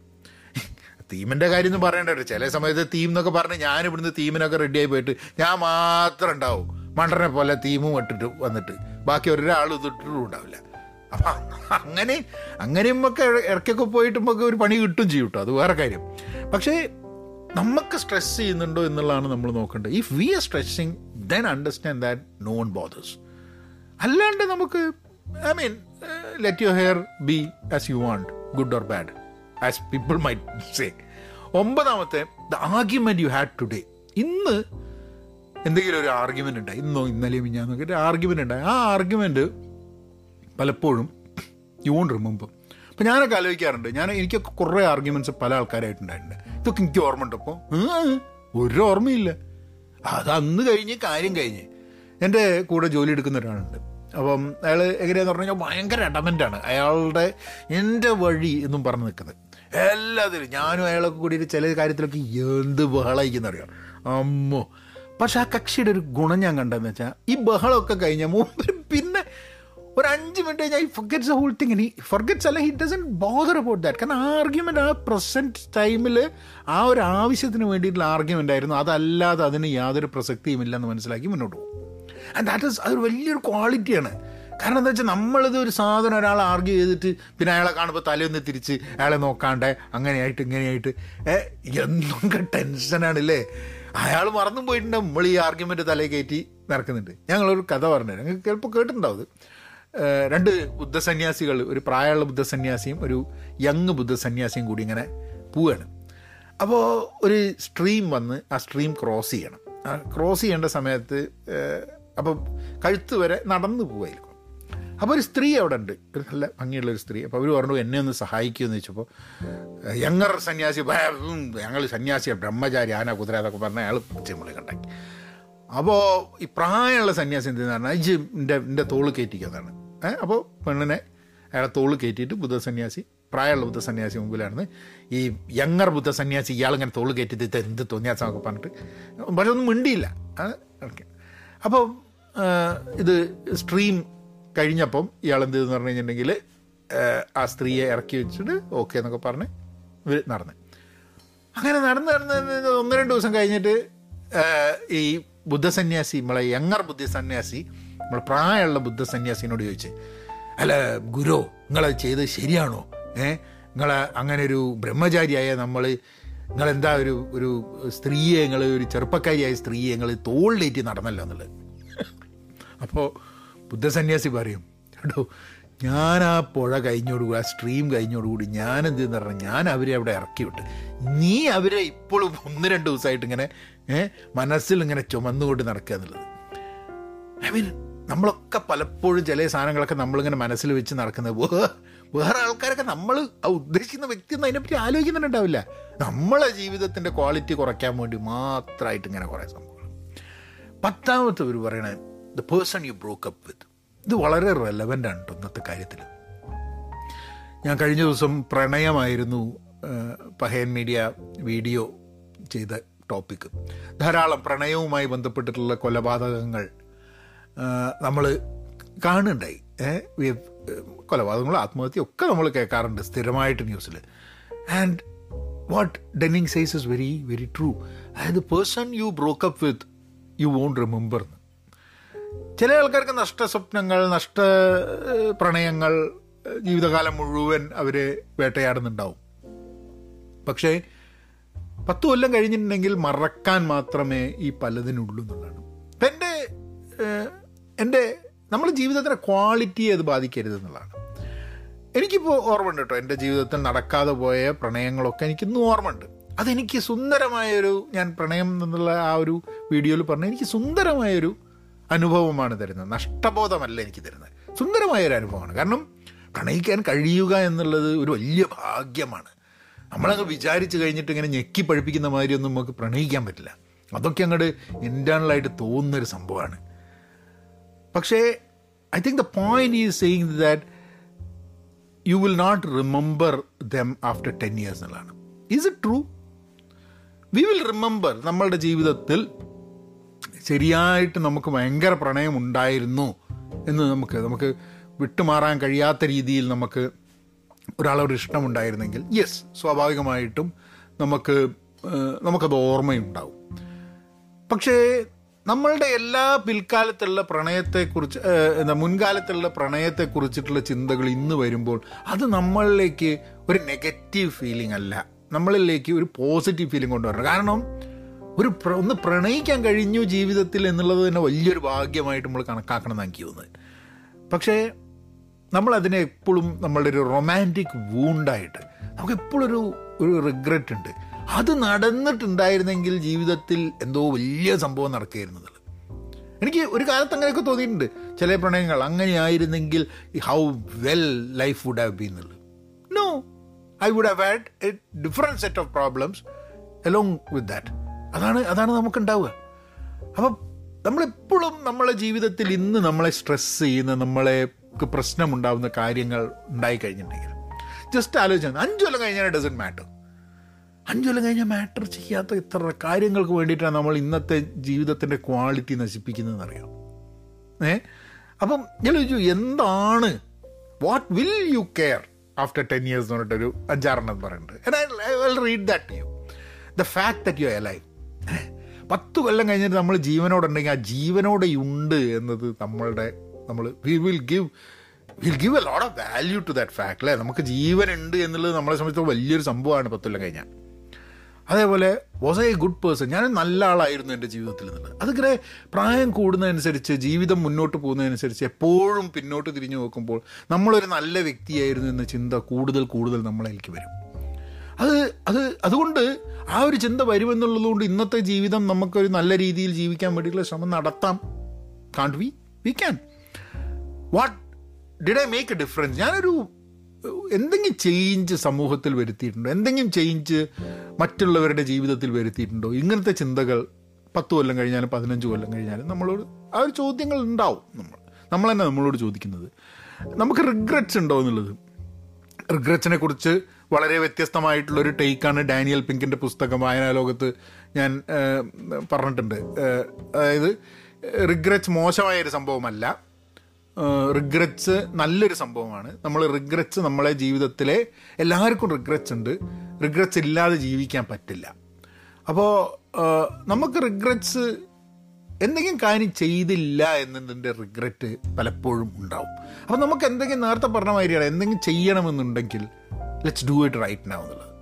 തീമിന്റെ കാര്യം ഒന്നും പറയേണ്ടത് ചില സമയത്ത് തീം എന്നൊക്കെ പറഞ്ഞ് ഞാൻ ഇവിടുന്ന് തീമിനൊക്കെ റെഡിയായി പോയിട്ട് ഞാൻ മാത്രം ഉണ്ടാവും. മണ്ടനെ പോലെ തീമും ഇട്ടിട്ട് വന്നിട്ട്. ബാക്കി ഒരാൾ ഇതിട്ടിട്ടും ഉണ്ടാവില്ല. അപ്പം അങ്ങനെ അങ്ങനെയും ഒക്കെ ഇറക്കൊക്കെ പോയിട്ട് നമുക്ക് ഒരു പണി കിട്ടും ചെയ്യും കേട്ടോ അത് വേറെ കാര്യം. പക്ഷേ നമുക്ക് സ്ട്രെസ് ചെയ്യുന്നുണ്ടോ എന്നുള്ളതാണ് നമ്മൾ നോക്കേണ്ടത് if we are stressing then understand that none bothers അല്ലാണ്ട് നമുക്ക് I mean let your hair be as you want good or bad as people may say ഒമ്പതാമത്തെ the argument you had today ഇന്ന് എന്തെങ്കിലും ഒരു ആർഗ്യുമെന്റ് ഉണ്ടായി. ഇന്നോ ഇന്നലെയും ഞാൻ ഒരു ആർഗ്യുമെന്റ് ഉണ്ടായി. ആ ആർഗ്യുമെന്റ് പലപ്പോഴും യു വോണ്ട് അപ്പം ഞാനൊക്കെ ആലോചിക്കാറുണ്ട്. ഞാൻ എനിക്കൊക്കെ കുറേ ആർഗ്യുമെന്റ്സ് പല ആൾക്കാരായിട്ടുണ്ടായിട്ടുണ്ട്. ഇതൊക്കെ എനിക്ക് ഓർമ്മ ഉണ്ട് അപ്പോൾ ഒരു ഓർമ്മയില്ല. അത് അന്ന് കഴിഞ്ഞ് കാര്യം കഴിഞ്ഞ്. എന്റെ കൂടെ ജോലി എടുക്കുന്ന ഒരാളുണ്ട്. അപ്പം അയാൾ എങ്ങനെയാന്ന് പറഞ്ഞു കഴിഞ്ഞാൽ ഭയങ്കര അഡമെന്റാണ് അയാളുടെ എന്റെ വഴി എന്നും പറഞ്ഞു നിൽക്കുന്നത്. എല്ലാത്തിലും ഞാനും അയാളൊക്കെ കൂടിയിട്ട് ചില കാര്യത്തിലൊക്കെ എന്ത് ബഹളയിക്കുന്നറിയാം? അമ്മോ പക്ഷെ ആ കക്ഷിയുടെ ഒരു ഗുണം ഞാൻ കണ്ടതെന്ന് വെച്ചാൽ ഈ ബഹളമൊക്കെ കഴിഞ്ഞാൽ മുമ്പ് പിന്നെ ഒരു അഞ്ച് മിനിറ്റ് കഴിഞ്ഞാൽ ഈ ഹോൾ തിങ് ഇനി ഫർഗറ്റ്സ് അല്ല he doesn't bother about that കാരണം ആർഗ്യുമെന്റ് ആ പ്രസന്റ് ടൈമിൽ ആ ഒരു ആവശ്യത്തിന് വേണ്ടിയിട്ടുള്ള ആർഗ്യുമെന്റ് ആയിരുന്നു. അതല്ലാതെ അതിന് യാതൊരു പ്രസക്തിയും ഇല്ലെന്ന് മനസ്സിലാക്കി മുന്നോട്ട് പോകും. ആൻഡ് ദാറ്റ് ഇസ് അതൊരു വലിയൊരു ക്വാളിറ്റിയാണ് കാരണം എന്താ വെച്ചാൽ നമ്മളിത് ഒരു സാധനം ഒരാൾ ആർഗ്യൂ ചെയ്തിട്ട് പിന്നെ അയാളെ കാണുമ്പോൾ തലയൊന്ന് തിരിച്ച് അയാളെ നോക്കാണ്ട് അങ്ങനെയായിട്ട് ഇങ്ങനെയായിട്ട് എന്തൊക്കെ ടെൻഷനാണല്ലേ അയാൾ മറന്നും പോയിട്ടുണ്ടാവും നമ്മൾ ഈ ആർഗ്യുമെന്റ് തലേ കയറ്റി നടക്കുന്നുണ്ട്. ഞങ്ങളൊരു കഥ പറഞ്ഞു നിങ്ങൾക്ക് ചിലപ്പോൾ കേട്ടിട്ടുണ്ടാവും അത്. രണ്ട് ബുദ്ധസന്യാസികൾ ഒരു പ്രായമുള്ള ബുദ്ധസന്യാസിയും ഒരു യങ് ബുദ്ധസന്യാസിയും കൂടി ഇങ്ങനെ പോവുകയാണ്. അപ്പോൾ ഒരു സ്ട്രീം വന്ന് ആ സ്ട്രീം ക്രോസ് ചെയ്യണം. ആ ക്രോസ് ചെയ്യേണ്ട സമയത്ത് അപ്പം കഴുത്ത് വരെ നടന്നു പോവായിരിക്കും. അപ്പോൾ ഒരു സ്ത്രീ അവിടെ ഉണ്ട്. ഒരു നല്ല ഭംഗിയുള്ള ഒരു സ്ത്രീ. അപ്പോൾ അവർ പറഞ്ഞു എന്നെ ഒന്ന് സഹായിക്കുമെന്ന് ചോദിച്ചപ്പോൾ യങ്ങർ സന്യാസി ഞങ്ങൾ സന്യാസിയാണ് ബ്രഹ്മചാരി ആന കുതിര അതൊക്കെ പറഞ്ഞാൽ അയാൾ ചെമ്മളി കണ്ടാക്കി. അപ്പോൾ ഈ പ്രായമുള്ള സന്യാസി എന്ത് പറഞ്ഞാൽ ഇജ് എന്റെ എന്റെ തോൾ കയറ്റിക്കുന്നതാണ് അപ്പോൾ പെണ്ണിനെ അയാളെ തോൾ കയറ്റിയിട്ട് ബുദ്ധസന്യാസി പ്രായമുള്ള ബുദ്ധസന്യാസി മുമ്പിലാണ് ഈ യങ്ങർ ബുദ്ധസന്യാസി ഇയാളിങ്ങനെ തോൾ കയറ്റിയിട്ട് എന്ത് തോന്നിയാസമൊക്കെ പറഞ്ഞിട്ട് പക്ഷെ ഒന്നും മിണ്ടിയില്ല. അപ്പോൾ ഇത് സ്ട്രീം കഴിഞ്ഞപ്പം ഇയാൾ എന്ത് ചെയ്തെന്ന് പറഞ്ഞു കഴിഞ്ഞിട്ടുണ്ടെങ്കിൽ ആ സ്ത്രീയെ ഇറക്കി വെച്ചിട്ട് ഓക്കെ എന്നൊക്കെ പറഞ്ഞ് ഇവർ നടന്ന്. അങ്ങനെ നടന്ന് നടന്ന് ഒന്ന് രണ്ട് ദിവസം കഴിഞ്ഞിട്ട് ഈ ബുദ്ധസന്യാസി നമ്മളെ യങ്ങർ ബുദ്ധസന്യാസി നമ്മൾ പ്രായമുള്ള ബുദ്ധസന്യാസിനോട് ചോദിച്ച് അല്ല ഗുരു നിങ്ങളത് ചെയ്തത് ശരിയാണോ? ഏ നിങ്ങളെ അങ്ങനെ ഒരു ബ്രഹ്മചാരിയായ നമ്മൾ നിങ്ങളെന്താ ഒരു ഒരു സ്ത്രീയെ നിങ്ങൾ ഒരു ചെറുപ്പക്കാരിയായ സ്ത്രീയെ നിങ്ങൾ തോളിലേറ്റ് നടന്നല്ലോ എന്നുള്ളത്. അപ്പോൾ ബുദ്ധസന്യാസി പറയും കേട്ടോ ഞാൻ ആ പുഴ കഴിഞ്ഞോടുകൂടി ആ സ്ട്രീം കഴിഞ്ഞോടുകൂടി ഞാൻ എന്ത് പറഞ്ഞാൽ ഞാൻ അവരെ അവിടെ ഇറക്കി വിട്ട്. നീ അവരെ ഇപ്പോഴും ഒന്ന് രണ്ട് ദിവസമായിട്ട് ഇങ്ങനെ മനസ്സിൽ ഇങ്ങനെ ചുമന്നുകൊണ്ട് നടക്കുക എന്നുള്ളത്. ഐ മീൻ നമ്മളൊക്കെ പലപ്പോഴും ചില സാധനങ്ങളൊക്കെ നമ്മളിങ്ങനെ മനസ്സിൽ വെച്ച് നടക്കുന്നത് വേറെ ആൾക്കാരൊക്കെ നമ്മൾ ഉദ്ദേശിക്കുന്ന വ്യക്തിയൊന്നും അതിനെപ്പറ്റി ആലോചിക്കുന്നുണ്ടാവില്ല നമ്മളെ ജീവിതത്തിന്റെ ക്വാളിറ്റി കുറയ്ക്കാൻ വേണ്ടി മാത്രമായിട്ട് ഇങ്ങനെ കുറേ സംഭവങ്ങൾ. പത്താമത്തെ ഒരു പറയണേ the person you broke up with ഇത് വളരെ റെലവന്റ് ആണ് കേട്ടോ ഇന്നത്തെ കാര്യത്തിൽ. ഞാൻ കഴിഞ്ഞ ദിവസം പ്രണയമായിരുന്നു പഹയൻ മീഡിയ വീഡിയോ ചെയ്ത ടോപ്പിക്ക് ധാരാളം പ്രണയവുമായി ബന്ധപ്പെട്ടിട്ടുള്ള കൊലപാതകങ്ങൾ നമ്മൾ കാണുന്നുണ്ടായി. കൊലപാതകങ്ങൾ ആത്മഹത്യ ഒക്കെ നമ്മൾ കേൾക്കാറുണ്ട് സ്ഥിരമായിട്ട് ന്യൂസിൽ and what Denning says is very very true and the person you broke up with you won't remember ചില ആൾക്കാർക്ക് നഷ്ടസ്വപ്നങ്ങൾ നഷ്ട പ്രണയങ്ങൾ ജീവിതകാലം മുഴുവൻ അവർ വേട്ടയാടുന്നുണ്ടാവും. പക്ഷേ പത്ത് കൊല്ലം കഴിഞ്ഞിട്ടുണ്ടെങ്കിൽ മറക്കാൻ മാത്രമേ ഈ പലതിനുള്ളൂ എന്നുള്ളതാണ്. അപ്പം എന്റെ എന്റെ നമ്മൾ ജീവിതത്തിന്റെ ക്വാളിറ്റിയെ അത് ബാധിക്കരുത് എന്നുള്ളതാണ്. എനിക്കിപ്പോൾ ഓർമ്മയുണ്ട് കേട്ടോ എന്റെ ജീവിതത്തിൽ നടക്കാതെ പോയ പ്രണയങ്ങളൊക്കെ എനിക്കിന്നും ഓർമ്മയുണ്ട്. അതെനിക്ക് സുന്ദരമായൊരു ഞാൻ പ്രണയം എന്നുള്ള ആ ഒരു വീഡിയോയിൽ പറഞ്ഞ എനിക്ക് സുന്ദരമായൊരു അനുഭവമാണ് തരുന്നത്. നഷ്ടബോധമല്ല എനിക്ക് തരുന്നത്. സുന്ദരമായൊരു അനുഭവമാണ് കാരണം പ്രണയിക്കാൻ കഴിയുക എന്നുള്ളത് ഒരു വലിയ ഭാഗ്യമാണ്. നമ്മളങ്ങ് വിചാരിച്ച് കഴിഞ്ഞിട്ട് ഇങ്ങനെ ഞെക്കി പഴിപ്പിക്കുന്ന മാതിരിയൊന്നും നമുക്ക് പ്രണയിക്കാൻ പറ്റില്ല. അതൊക്കെ അങ്ങോട്ട് ഇന്റേണലായിട്ട് തോന്നുന്നൊരു സംഭവമാണ്. പക്ഷേ I think the point is saying that you will not remember them after ten years എന്നുള്ളതാണ്. Is it true we will remember നമ്മളുടെ ജീവിതത്തിൽ ശരിയായിട്ട് നമുക്ക് ഭയങ്കര പ്രണയം ഉണ്ടായിരുന്നു എന്ന് നമുക്ക് നമുക്ക് വിട്ടുമാറാൻ കഴിയാത്ത രീതിയിൽ നമുക്ക് ഒരാളോട് ഇഷ്ടമുണ്ടായിരുന്നെങ്കിൽ യെസ് സ്വാഭാവികമായിട്ടും നമുക്ക് നമുക്കത് ഓർമ്മയുണ്ടാവും. പക്ഷേ നമ്മളുടെ എല്ലാ പിൽക്കാലത്തുള്ള പ്രണയത്തെക്കുറിച്ച് എന്താ മുൻകാലത്തുള്ള പ്രണയത്തെക്കുറിച്ചിട്ടുള്ള ചിന്തകൾ ഇന്ന് വരുമ്പോൾ അത് നമ്മളിലേക്ക് ഒരു നെഗറ്റീവ് ഫീലിംഗ് അല്ല. നമ്മളിലേക്ക് ഒരു പോസിറ്റീവ് ഫീലിംഗ് കൊണ്ടുവരണം. കാരണം ഒരു ഒന്ന് പ്രണയിക്കാൻ കഴിഞ്ഞു ജീവിതത്തിൽ എന്നുള്ളത് തന്നെ വലിയൊരു ഭാഗ്യമായിട്ട് നമ്മൾ കണക്കാക്കണം എന്നാണ് എനിക്ക് തോന്നുന്നത് പക്ഷേ നമ്മളതിനെ എപ്പോഴും നമ്മളുടെ ഒരു റൊമാന്റിക് വൂണ്ടായിട്ട് നമുക്ക് എപ്പോഴും ഒരു റിഗ്രറ്റ് ഉണ്ട്. അത് നടന്നിട്ടുണ്ടായിരുന്നെങ്കിൽ ജീവിതത്തിൽ എന്തോ വലിയ സംഭവം നടക്കുകയായിരുന്നത് എനിക്ക് ഒരു കാലത്ത് അങ്ങനെയൊക്കെ തോന്നിയിട്ടുണ്ട്. ചില പ്രണയങ്ങൾ അങ്ങനെയായിരുന്നെങ്കിൽ how well life would have been എന്നുള്ളത്. No I would have had a different set of problems along with that അതാണ് അതാണ് നമുക്കുണ്ടാവുക. അപ്പം നമ്മളെപ്പോഴും നമ്മളെ ജീവിതത്തിൽ ഇന്ന് നമ്മളെ സ്ട്രെസ് ചെയ്യുന്ന നമ്മളെ പ്രശ്നമുണ്ടാവുന്ന കാര്യങ്ങൾ ഉണ്ടായി കഴിഞ്ഞിട്ടുണ്ടെങ്കിൽ ജസ്റ്റ് ആലോചിച്ചാൽ അഞ്ചു കൊല്ലം കഴിഞ്ഞാൽ ഡസൻ മാറ്റർ അഞ്ചു കൊല്ലം കഴിഞ്ഞാൽ മാറ്റർ ചെയ്യാത്ത ഇത്ര കാര്യങ്ങൾക്ക് വേണ്ടിയിട്ടാണ് നമ്മൾ ഇന്നത്തെ ജീവിതത്തിന്റെ ക്വാളിറ്റി നശിപ്പിക്കുന്നതെന്ന് അറിയാം. ഏ? അപ്പം ഞാൻ ചോദിച്ചു എന്താണ് what will you care after ten years എന്ന് പറഞ്ഞിട്ടൊരു അഞ്ചാറെണ്ണം പറയുന്നുണ്ട്. I will read that you the fact that you a life പത്ത് കൊല്ലം കഴിഞ്ഞിട്ട് നമ്മൾ ജീവനോടുണ്ടെങ്കിൽ ആ ജീവനോടെ ഉണ്ട് എന്നത് നമ്മളുടെ നമ്മൾ we will give will give a lot of value to that fact അല്ലേ? നമുക്ക് ജീവനുണ്ട് എന്നുള്ളത് നമ്മളെ സംബന്ധിച്ചിടത്തോളം വലിയൊരു സംഭവമാണ് പത്ത് കൊല്ലം കഴിഞ്ഞാൽ. അതേപോലെ വാസ് എ ഗുഡ് പേഴ്സൺ ഞാൻ നല്ല ആളായിരുന്നു എന്റെ ജീവിതത്തിൽ എന്നുള്ളത്. അതിങ്ങനെ പ്രായം കൂടുന്നതനുസരിച്ച് ജീവിതം മുന്നോട്ട് പോകുന്നതനുസരിച്ച് എപ്പോഴും പിന്നോട്ട് തിരിഞ്ഞു നോക്കുമ്പോൾ നമ്മളൊരു നല്ല വ്യക്തിയായിരുന്നു എന്ന ചിന്ത കൂടുതൽ കൂടുതൽ നമ്മളേക്ക് വരും. അത് അത് അതുകൊണ്ട് ആ ഒരു ചിന്ത വരുമെന്നുള്ളതുകൊണ്ട് ഇന്നത്തെ ജീവിതം നമുക്കൊരു നല്ല രീതിയിൽ ജീവിക്കാൻ വേണ്ടിയിട്ടുള്ള ശ്രമം നടത്താം. Can't we we can what did I make a difference ഞാനൊരു എന്തെങ്കിലും ചേഞ്ച് സമൂഹത്തിൽ വരുത്തിയിട്ടുണ്ടോ? എന്തെങ്കിലും ചേഞ്ച് മറ്റുള്ളവരുടെ ജീവിതത്തിൽ വരുത്തിയിട്ടുണ്ടോ? ഇങ്ങനത്തെ ചിന്തകൾ പത്ത് കൊല്ലം കഴിഞ്ഞാലും പതിനഞ്ച് കൊല്ലം കഴിഞ്ഞാലും നമ്മളോട് ആ ഒരു ചോദ്യങ്ങൾ ഉണ്ടാവും നമ്മൾ. നമ്മൾ തന്നെ നമ്മളോട് ചോദിക്കുന്നത്? നമുക്ക് റിഗ്രറ്റ്സ് ഉണ്ടോ എന്നുള്ളത്? റിഗ്രറ്റ്സിനെ കുറിച്ച് വളരെ വ്യത്യസ്തമായിട്ടുള്ള ഒരു ടേക്കാണ് ഡാനിയൽ പിങ്കിന്റെ പുസ്തകം വായനാലോകത്ത് ഞാൻ പറഞ്ഞിട്ടുണ്ട്. അതായത് റിഗ്രറ്റ്സ് മോശമായൊരു സംഭവമല്ല. റിഗ്രറ്റ്സ് നല്ലൊരു സംഭവമാണ്. നമ്മൾ റിഗ്രറ്റ്സ് നമ്മളെ ജീവിതത്തിലെ എല്ലാവർക്കും റിഗ്രറ്റ്സ് ഉണ്ട്. റിഗ്രറ്റ്സ് ഇല്ലാതെ ജീവിക്കാൻ പറ്റില്ല. അപ്പോൾ നമുക്ക് റിഗ്രറ്റ്സ് എന്തെങ്കിലും കാര്യം ചെയ്തില്ല എന്നതിന്റെ റിഗ്രറ്റ് പലപ്പോഴും ഉണ്ടാവും. അപ്പോൾ നമുക്ക് എന്തെങ്കിലും നേരത്തെ പറഞ്ഞ മാതിരിയാണ് എന്തെങ്കിലും ചെയ്യണമെന്നുണ്ടെങ്കിൽ let's do it right now എന്നുള്ളത്.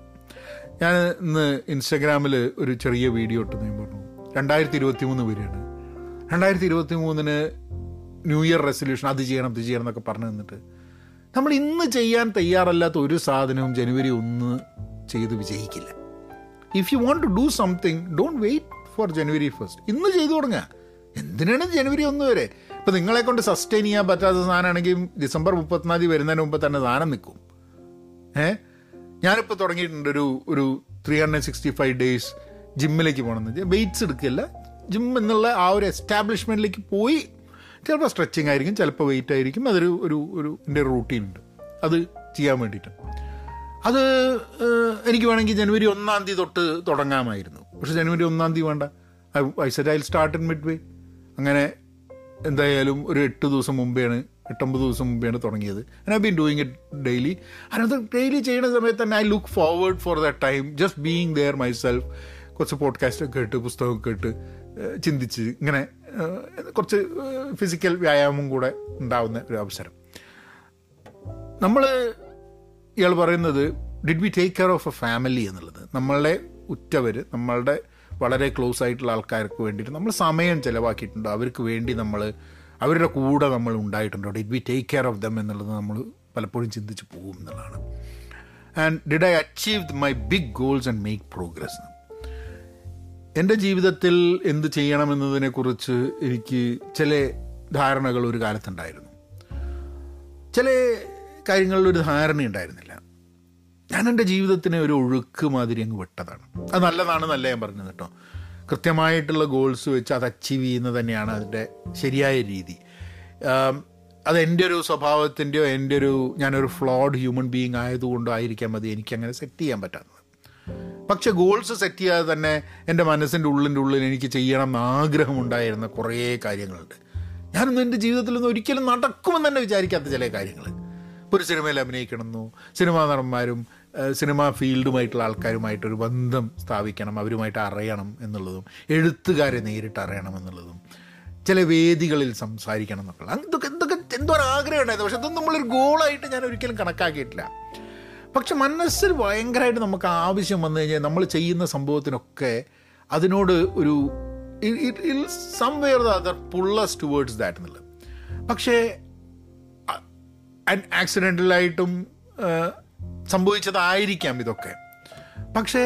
ഞാൻ ഇന്ന് ഇൻസ്റ്റഗ്രാമിൽ ഒരു ചെറിയ വീഡിയോ ഇട്ട് ഞാൻ പറഞ്ഞു. രണ്ടായിരത്തി ഇരുപത്തി മൂന്ന് വരെയാണ്. രണ്ടായിരത്തി ഇരുപത്തി മൂന്നിന് ന്യൂ ഇയർ റെസൊല്യൂഷൻ അത് ചെയ്യണം ഇത് ചെയ്യണം എന്നൊക്കെ പറഞ്ഞു നിന്നിട്ട് നമ്മൾ ഇന്ന് ചെയ്യാൻ തയ്യാറല്ലാത്ത ഒരു സാധനവും ജനുവരി ഒന്ന് ചെയ്ത് വിജയിക്കില്ല. If you want to do something don't wait for January first ഇന്ന് ചെയ്തു തുടങ്ങുക. എന്തിനാണ് ജനുവരി ഒന്ന് വരെ? ഇപ്പം നിങ്ങളെ കൊണ്ട് സസ്റ്റെയിൻ ചെയ്യാൻ പറ്റാത്ത സാധനമാണെങ്കിൽ ഡിസംബർ മുപ്പത്തിനാല് വരുന്നതിന് മുമ്പ് തന്നെ സാധനം നിൽക്കും. ഏ? ഞാനിപ്പോൾ തുടങ്ങിയിട്ടുണ്ട് ഒരു ഒരു three hundred sixty five days ജിമ്മിലേക്ക് പോകണമെന്ന് വെയിറ്റ്സ് എടുക്കില്ല ജിം എന്നുള്ള ആ ഒരു എസ്റ്റാബ്ലിഷ്മെന്റിലേക്ക് പോയി ചിലപ്പോൾ സ്ട്രെച്ചിങ് ആയിരിക്കും ചിലപ്പോൾ വെയിറ്റ് ആയിരിക്കും. അതൊരു ഒരു ഒരു എന്റെ റൂട്ടീൻ ഉണ്ട്. അത് ചെയ്യാൻ വേണ്ടിയിട്ട്. അത് എനിക്ക് വേണമെങ്കിൽ ജനുവരി ഒന്നാം തീയതി തൊട്ട് തുടങ്ങാമായിരുന്നു. പക്ഷെ ജനുവരി ഒന്നാം തീയതി വേണ്ട. I set I start in mid way അങ്ങനെ എന്തായാലും ഒരു എട്ട് ദിവസം മുമ്പെയാണ് എട്ടൊമ്പത് ദിവസം മുമ്പെയാണ് തുടങ്ങിയത്. I been doing it daily അതിനകത്ത് ഡെയിലി ചെയ്യുന്ന സമയത്ത് തന്നെ I look forward for the time just being there myself കുറച്ച് പോഡ്കാസ്റ്റ് ഒക്കെ കേട്ട് പുസ്തകമൊക്കെ കേട്ട് ചിന്തിച്ച് ഇങ്ങനെ കുറച്ച് ഫിസിക്കൽ വ്യായാമം കൂടെ ഉണ്ടാവുന്ന ഒരു അവസരം. നമ്മൾ ഇയാൾ പറയുന്നത് did we take care of a family എന്നുള്ളത്. നമ്മളുടെ ഉറ്റവർ നമ്മളുടെ വളരെ ക്ലോസ് ആയിട്ടുള്ള ആൾക്കാർക്ക് വേണ്ടിയിട്ട് നമ്മൾ സമയം ചിലവാക്കിയിട്ടുണ്ടോ. അവർക്ക് വേണ്ടി നമ്മൾ അവരുടെ കൂടെ നമ്മൾ ഉണ്ടായിട്ടുണ്ട്. Did we take care of them എന്നുള്ളത് നമ്മൾ പലപ്പോഴും ചിന്തിച്ച് പോകും എന്നുള്ളതാണ്. And did I achieve my big goals and make progress എന്റെ ജീവിതത്തിൽ എന്ത് ചെയ്യണമെന്നതിനെക്കുറിച്ച് എനിക്ക് ചില ധാരണകൾ ഒരു കാലത്തുണ്ടായിരുന്നു. ചില കാര്യങ്ങളിൽ ഒരു ധാരണ ഉണ്ടായിരുന്നില്ല. ഞാൻ എന്റെ ജീവിതത്തിനെ ഒരു ഒഴുക്ക് മാതിരി അങ്ങ് വിട്ടതാണ്. അത് നല്ലതാണ് നല്ല ഞാൻ പറഞ്ഞത് കേട്ടോ. കൃത്യമായിട്ടുള്ള ഗോൾസ് വെച്ച് അത് അച്ചീവ് ചെയ്യുന്നത് തന്നെയാണ് അതിന്റെ ശരിയായ രീതി. അത് എന്റെ ഒരു സ്വഭാവത്തിന്റെയോ എന്റെ ഒരു ഞാനൊരു ഫ്ലോഡ് ഹ്യൂമൻ ബീയിങ് ആയതുകൊണ്ടോ ആയിരിക്കാം മതി എനിക്കങ്ങനെ സെറ്റ് ചെയ്യാൻ പറ്റാത്തത്. പക്ഷെ ഗോൾസ് സെറ്റ് ചെയ്യാതെ തന്നെ എന്റെ മനസ്സിന്റെ ഉള്ളിന്റെ ഉള്ളിൽ എനിക്ക് ചെയ്യണം എന്ന് ആഗ്രഹമുണ്ടായിരുന്ന കുറേ കാര്യങ്ങളുണ്ട്. ഞാനൊന്നും എന്റെ ജീവിതത്തിലൊന്നും ഒരിക്കലും നടക്കുമെന്ന് തന്നെ വിചാരിക്കാത്ത ചില കാര്യങ്ങൾ. ഇപ്പോൾ ഒരു സിനിമയിൽ അഭിനയിക്കണമെന്നോ സിനിമാ നടന്മാരും സിനിമാ ഫീൽഡുമായിട്ടുള്ള ആൾക്കാരുമായിട്ടൊരു ബന്ധം സ്ഥാപിക്കണം അവരുമായിട്ട് അറിയണം എന്നുള്ളതും എഴുത്തുകാരെ നേരിട്ട് അറിയണം എന്നുള്ളതും ചില വേദികളിൽ സംസാരിക്കണം എന്നൊക്കെ ഇതൊക്കെ എന്തൊക്കെ എന്തോ ഒരു ആഗ്രഹം ഉണ്ടായിരുന്നു. പക്ഷെ അതൊന്നും നമ്മളൊരു ഗോളായിട്ട് ഞാൻ ഒരിക്കലും കണക്കാക്കിയിട്ടില്ല. പക്ഷെ മനസ്സിൽ ഭയങ്കരമായിട്ട് നമുക്ക് ആവശ്യം വന്നു കഴിഞ്ഞാൽ നമ്മൾ ചെയ്യുന്ന സംഭവത്തിനൊക്കെ അതിനോട് ഒരു somewhere the other pulls towards that എന്നുള്ളത്. പക്ഷേ ആക്സിഡന്റലായിട്ടും സംഭവിച്ചതായിരിക്കാം ഇതൊക്കെ. പക്ഷേ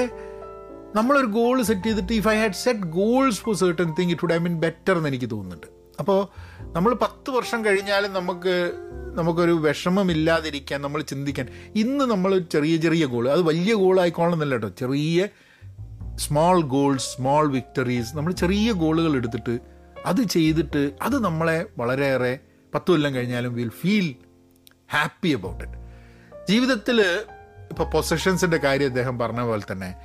നമ്മളൊരു ഗോൾ സെറ്റ് ചെയ്തിട്ട് if I had set goals for certain thing it would I mean better എന്ന് എനിക്ക് തോന്നുന്നുണ്ട്. അപ്പോൾ നമ്മൾ പത്ത് വർഷം കഴിഞ്ഞാലും നമുക്ക് നമുക്കൊരു വിഷമമില്ലാതിരിക്കാൻ നമ്മൾ ചിന്തിക്കാൻ. ഇന്ന് നമ്മൾ ചെറിയ ചെറിയ ഗോൾ അത് വലിയ ഗോൾ ആയിക്കോളുന്നില്ല കേട്ടോ ചെറിയ സ്മോൾ ഗോൾസ് സ്മോൾ വിക്ടറീസ് നമ്മൾ ചെറിയ ഗോളുകൾ എടുത്തിട്ട് അത് ചെയ്തിട്ട് അത് നമ്മളെ വളരെയേറെ പത്ത് കൊല്ലം കഴിഞ്ഞാലും will feel happy about it ജീവിതത്തിൽ ഇപ്പോൾ പൊസഷൻസിന്റെ കാര്യം അദ്ദേഹം പറഞ്ഞ പോലെ തന്നെ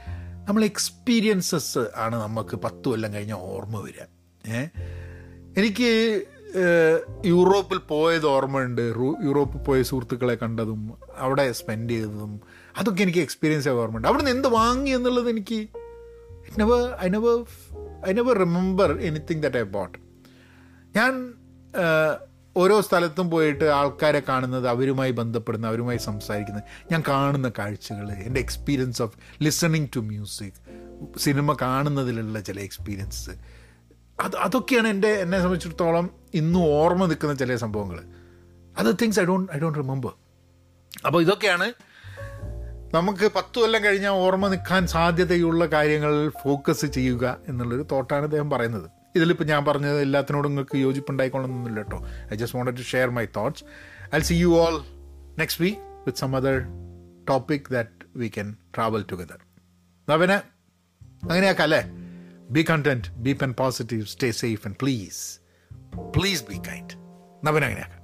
നമ്മൾ എക്സ്പീരിയൻസസ് ആണ് നമുക്ക് പത്ത് കൊല്ലം കഴിഞ്ഞ ഓർമ്മ വരിക. ഏ? എനിക്ക് യൂറോപ്പിൽ പോയത് ഓർമ്മയുണ്ട്. യൂറോപ്പിൽ പോയ സുഹൃത്തുക്കളെ കണ്ടതും അവിടെ സ്പെൻഡ് ചെയ്തതും അതൊക്കെ എനിക്ക് എക്സ്പീരിയൻസ് ഓർമ്മയുണ്ട്. അവിടെ നിന്ന് എന്ത് വാങ്ങി എന്നുള്ളത് എനിക്ക് it never I never I never remember anything that I bought ഞാൻ ഓരോ സ്ഥലത്തും പോയിട്ട് ആൾക്കാരെ കാണുന്നത് അവരുമായി ബന്ധപ്പെടുന്ന അവരുമായി സംസാരിക്കുന്നത്. ഞാൻ കാണുന്ന കാഴ്ചകൾ എന്റെ experience of listening to music cinema കാണുന്നതിലുള്ള ചില എക്സ്പീരിയൻസ് അത് അതൊക്കെയാണ് എന്റെ എന്നെ സംബന്ധിച്ചിടത്തോളം ഇന്നും ഓർമ്മ നിൽക്കുന്ന ചില സംഭവങ്ങൾ. അത് things I don't I don't remember അപ്പോൾ ഇതൊക്കെയാണ് നമുക്ക് പത്ത് കൊല്ലം കഴിഞ്ഞാൽ ഓർമ്മ നിൽക്കാൻ സാധ്യതയുള്ള കാര്യങ്ങളിൽ ഫോക്കസ് ചെയ്യുക എന്നുള്ളൊരു തോട്ടാണ് അദ്ദേഹം പറയുന്നത്. ഇതിലിപ്പോൾ ഞാൻ പറഞ്ഞത് എല്ലാത്തിനോടും നിങ്ങൾക്ക് യോജിപ്പുണ്ടായിക്കൊള്ളണമെന്നില്ല കേട്ടോ I just wanted to share my thoughts I see you all next week with some other topic that we can travel together നവന് അങ്ങനെയാക്കാം അല്ലേ? Be content be open positive stay safe and please please be kind നവൻ അങ്ങനെയാക്കാം.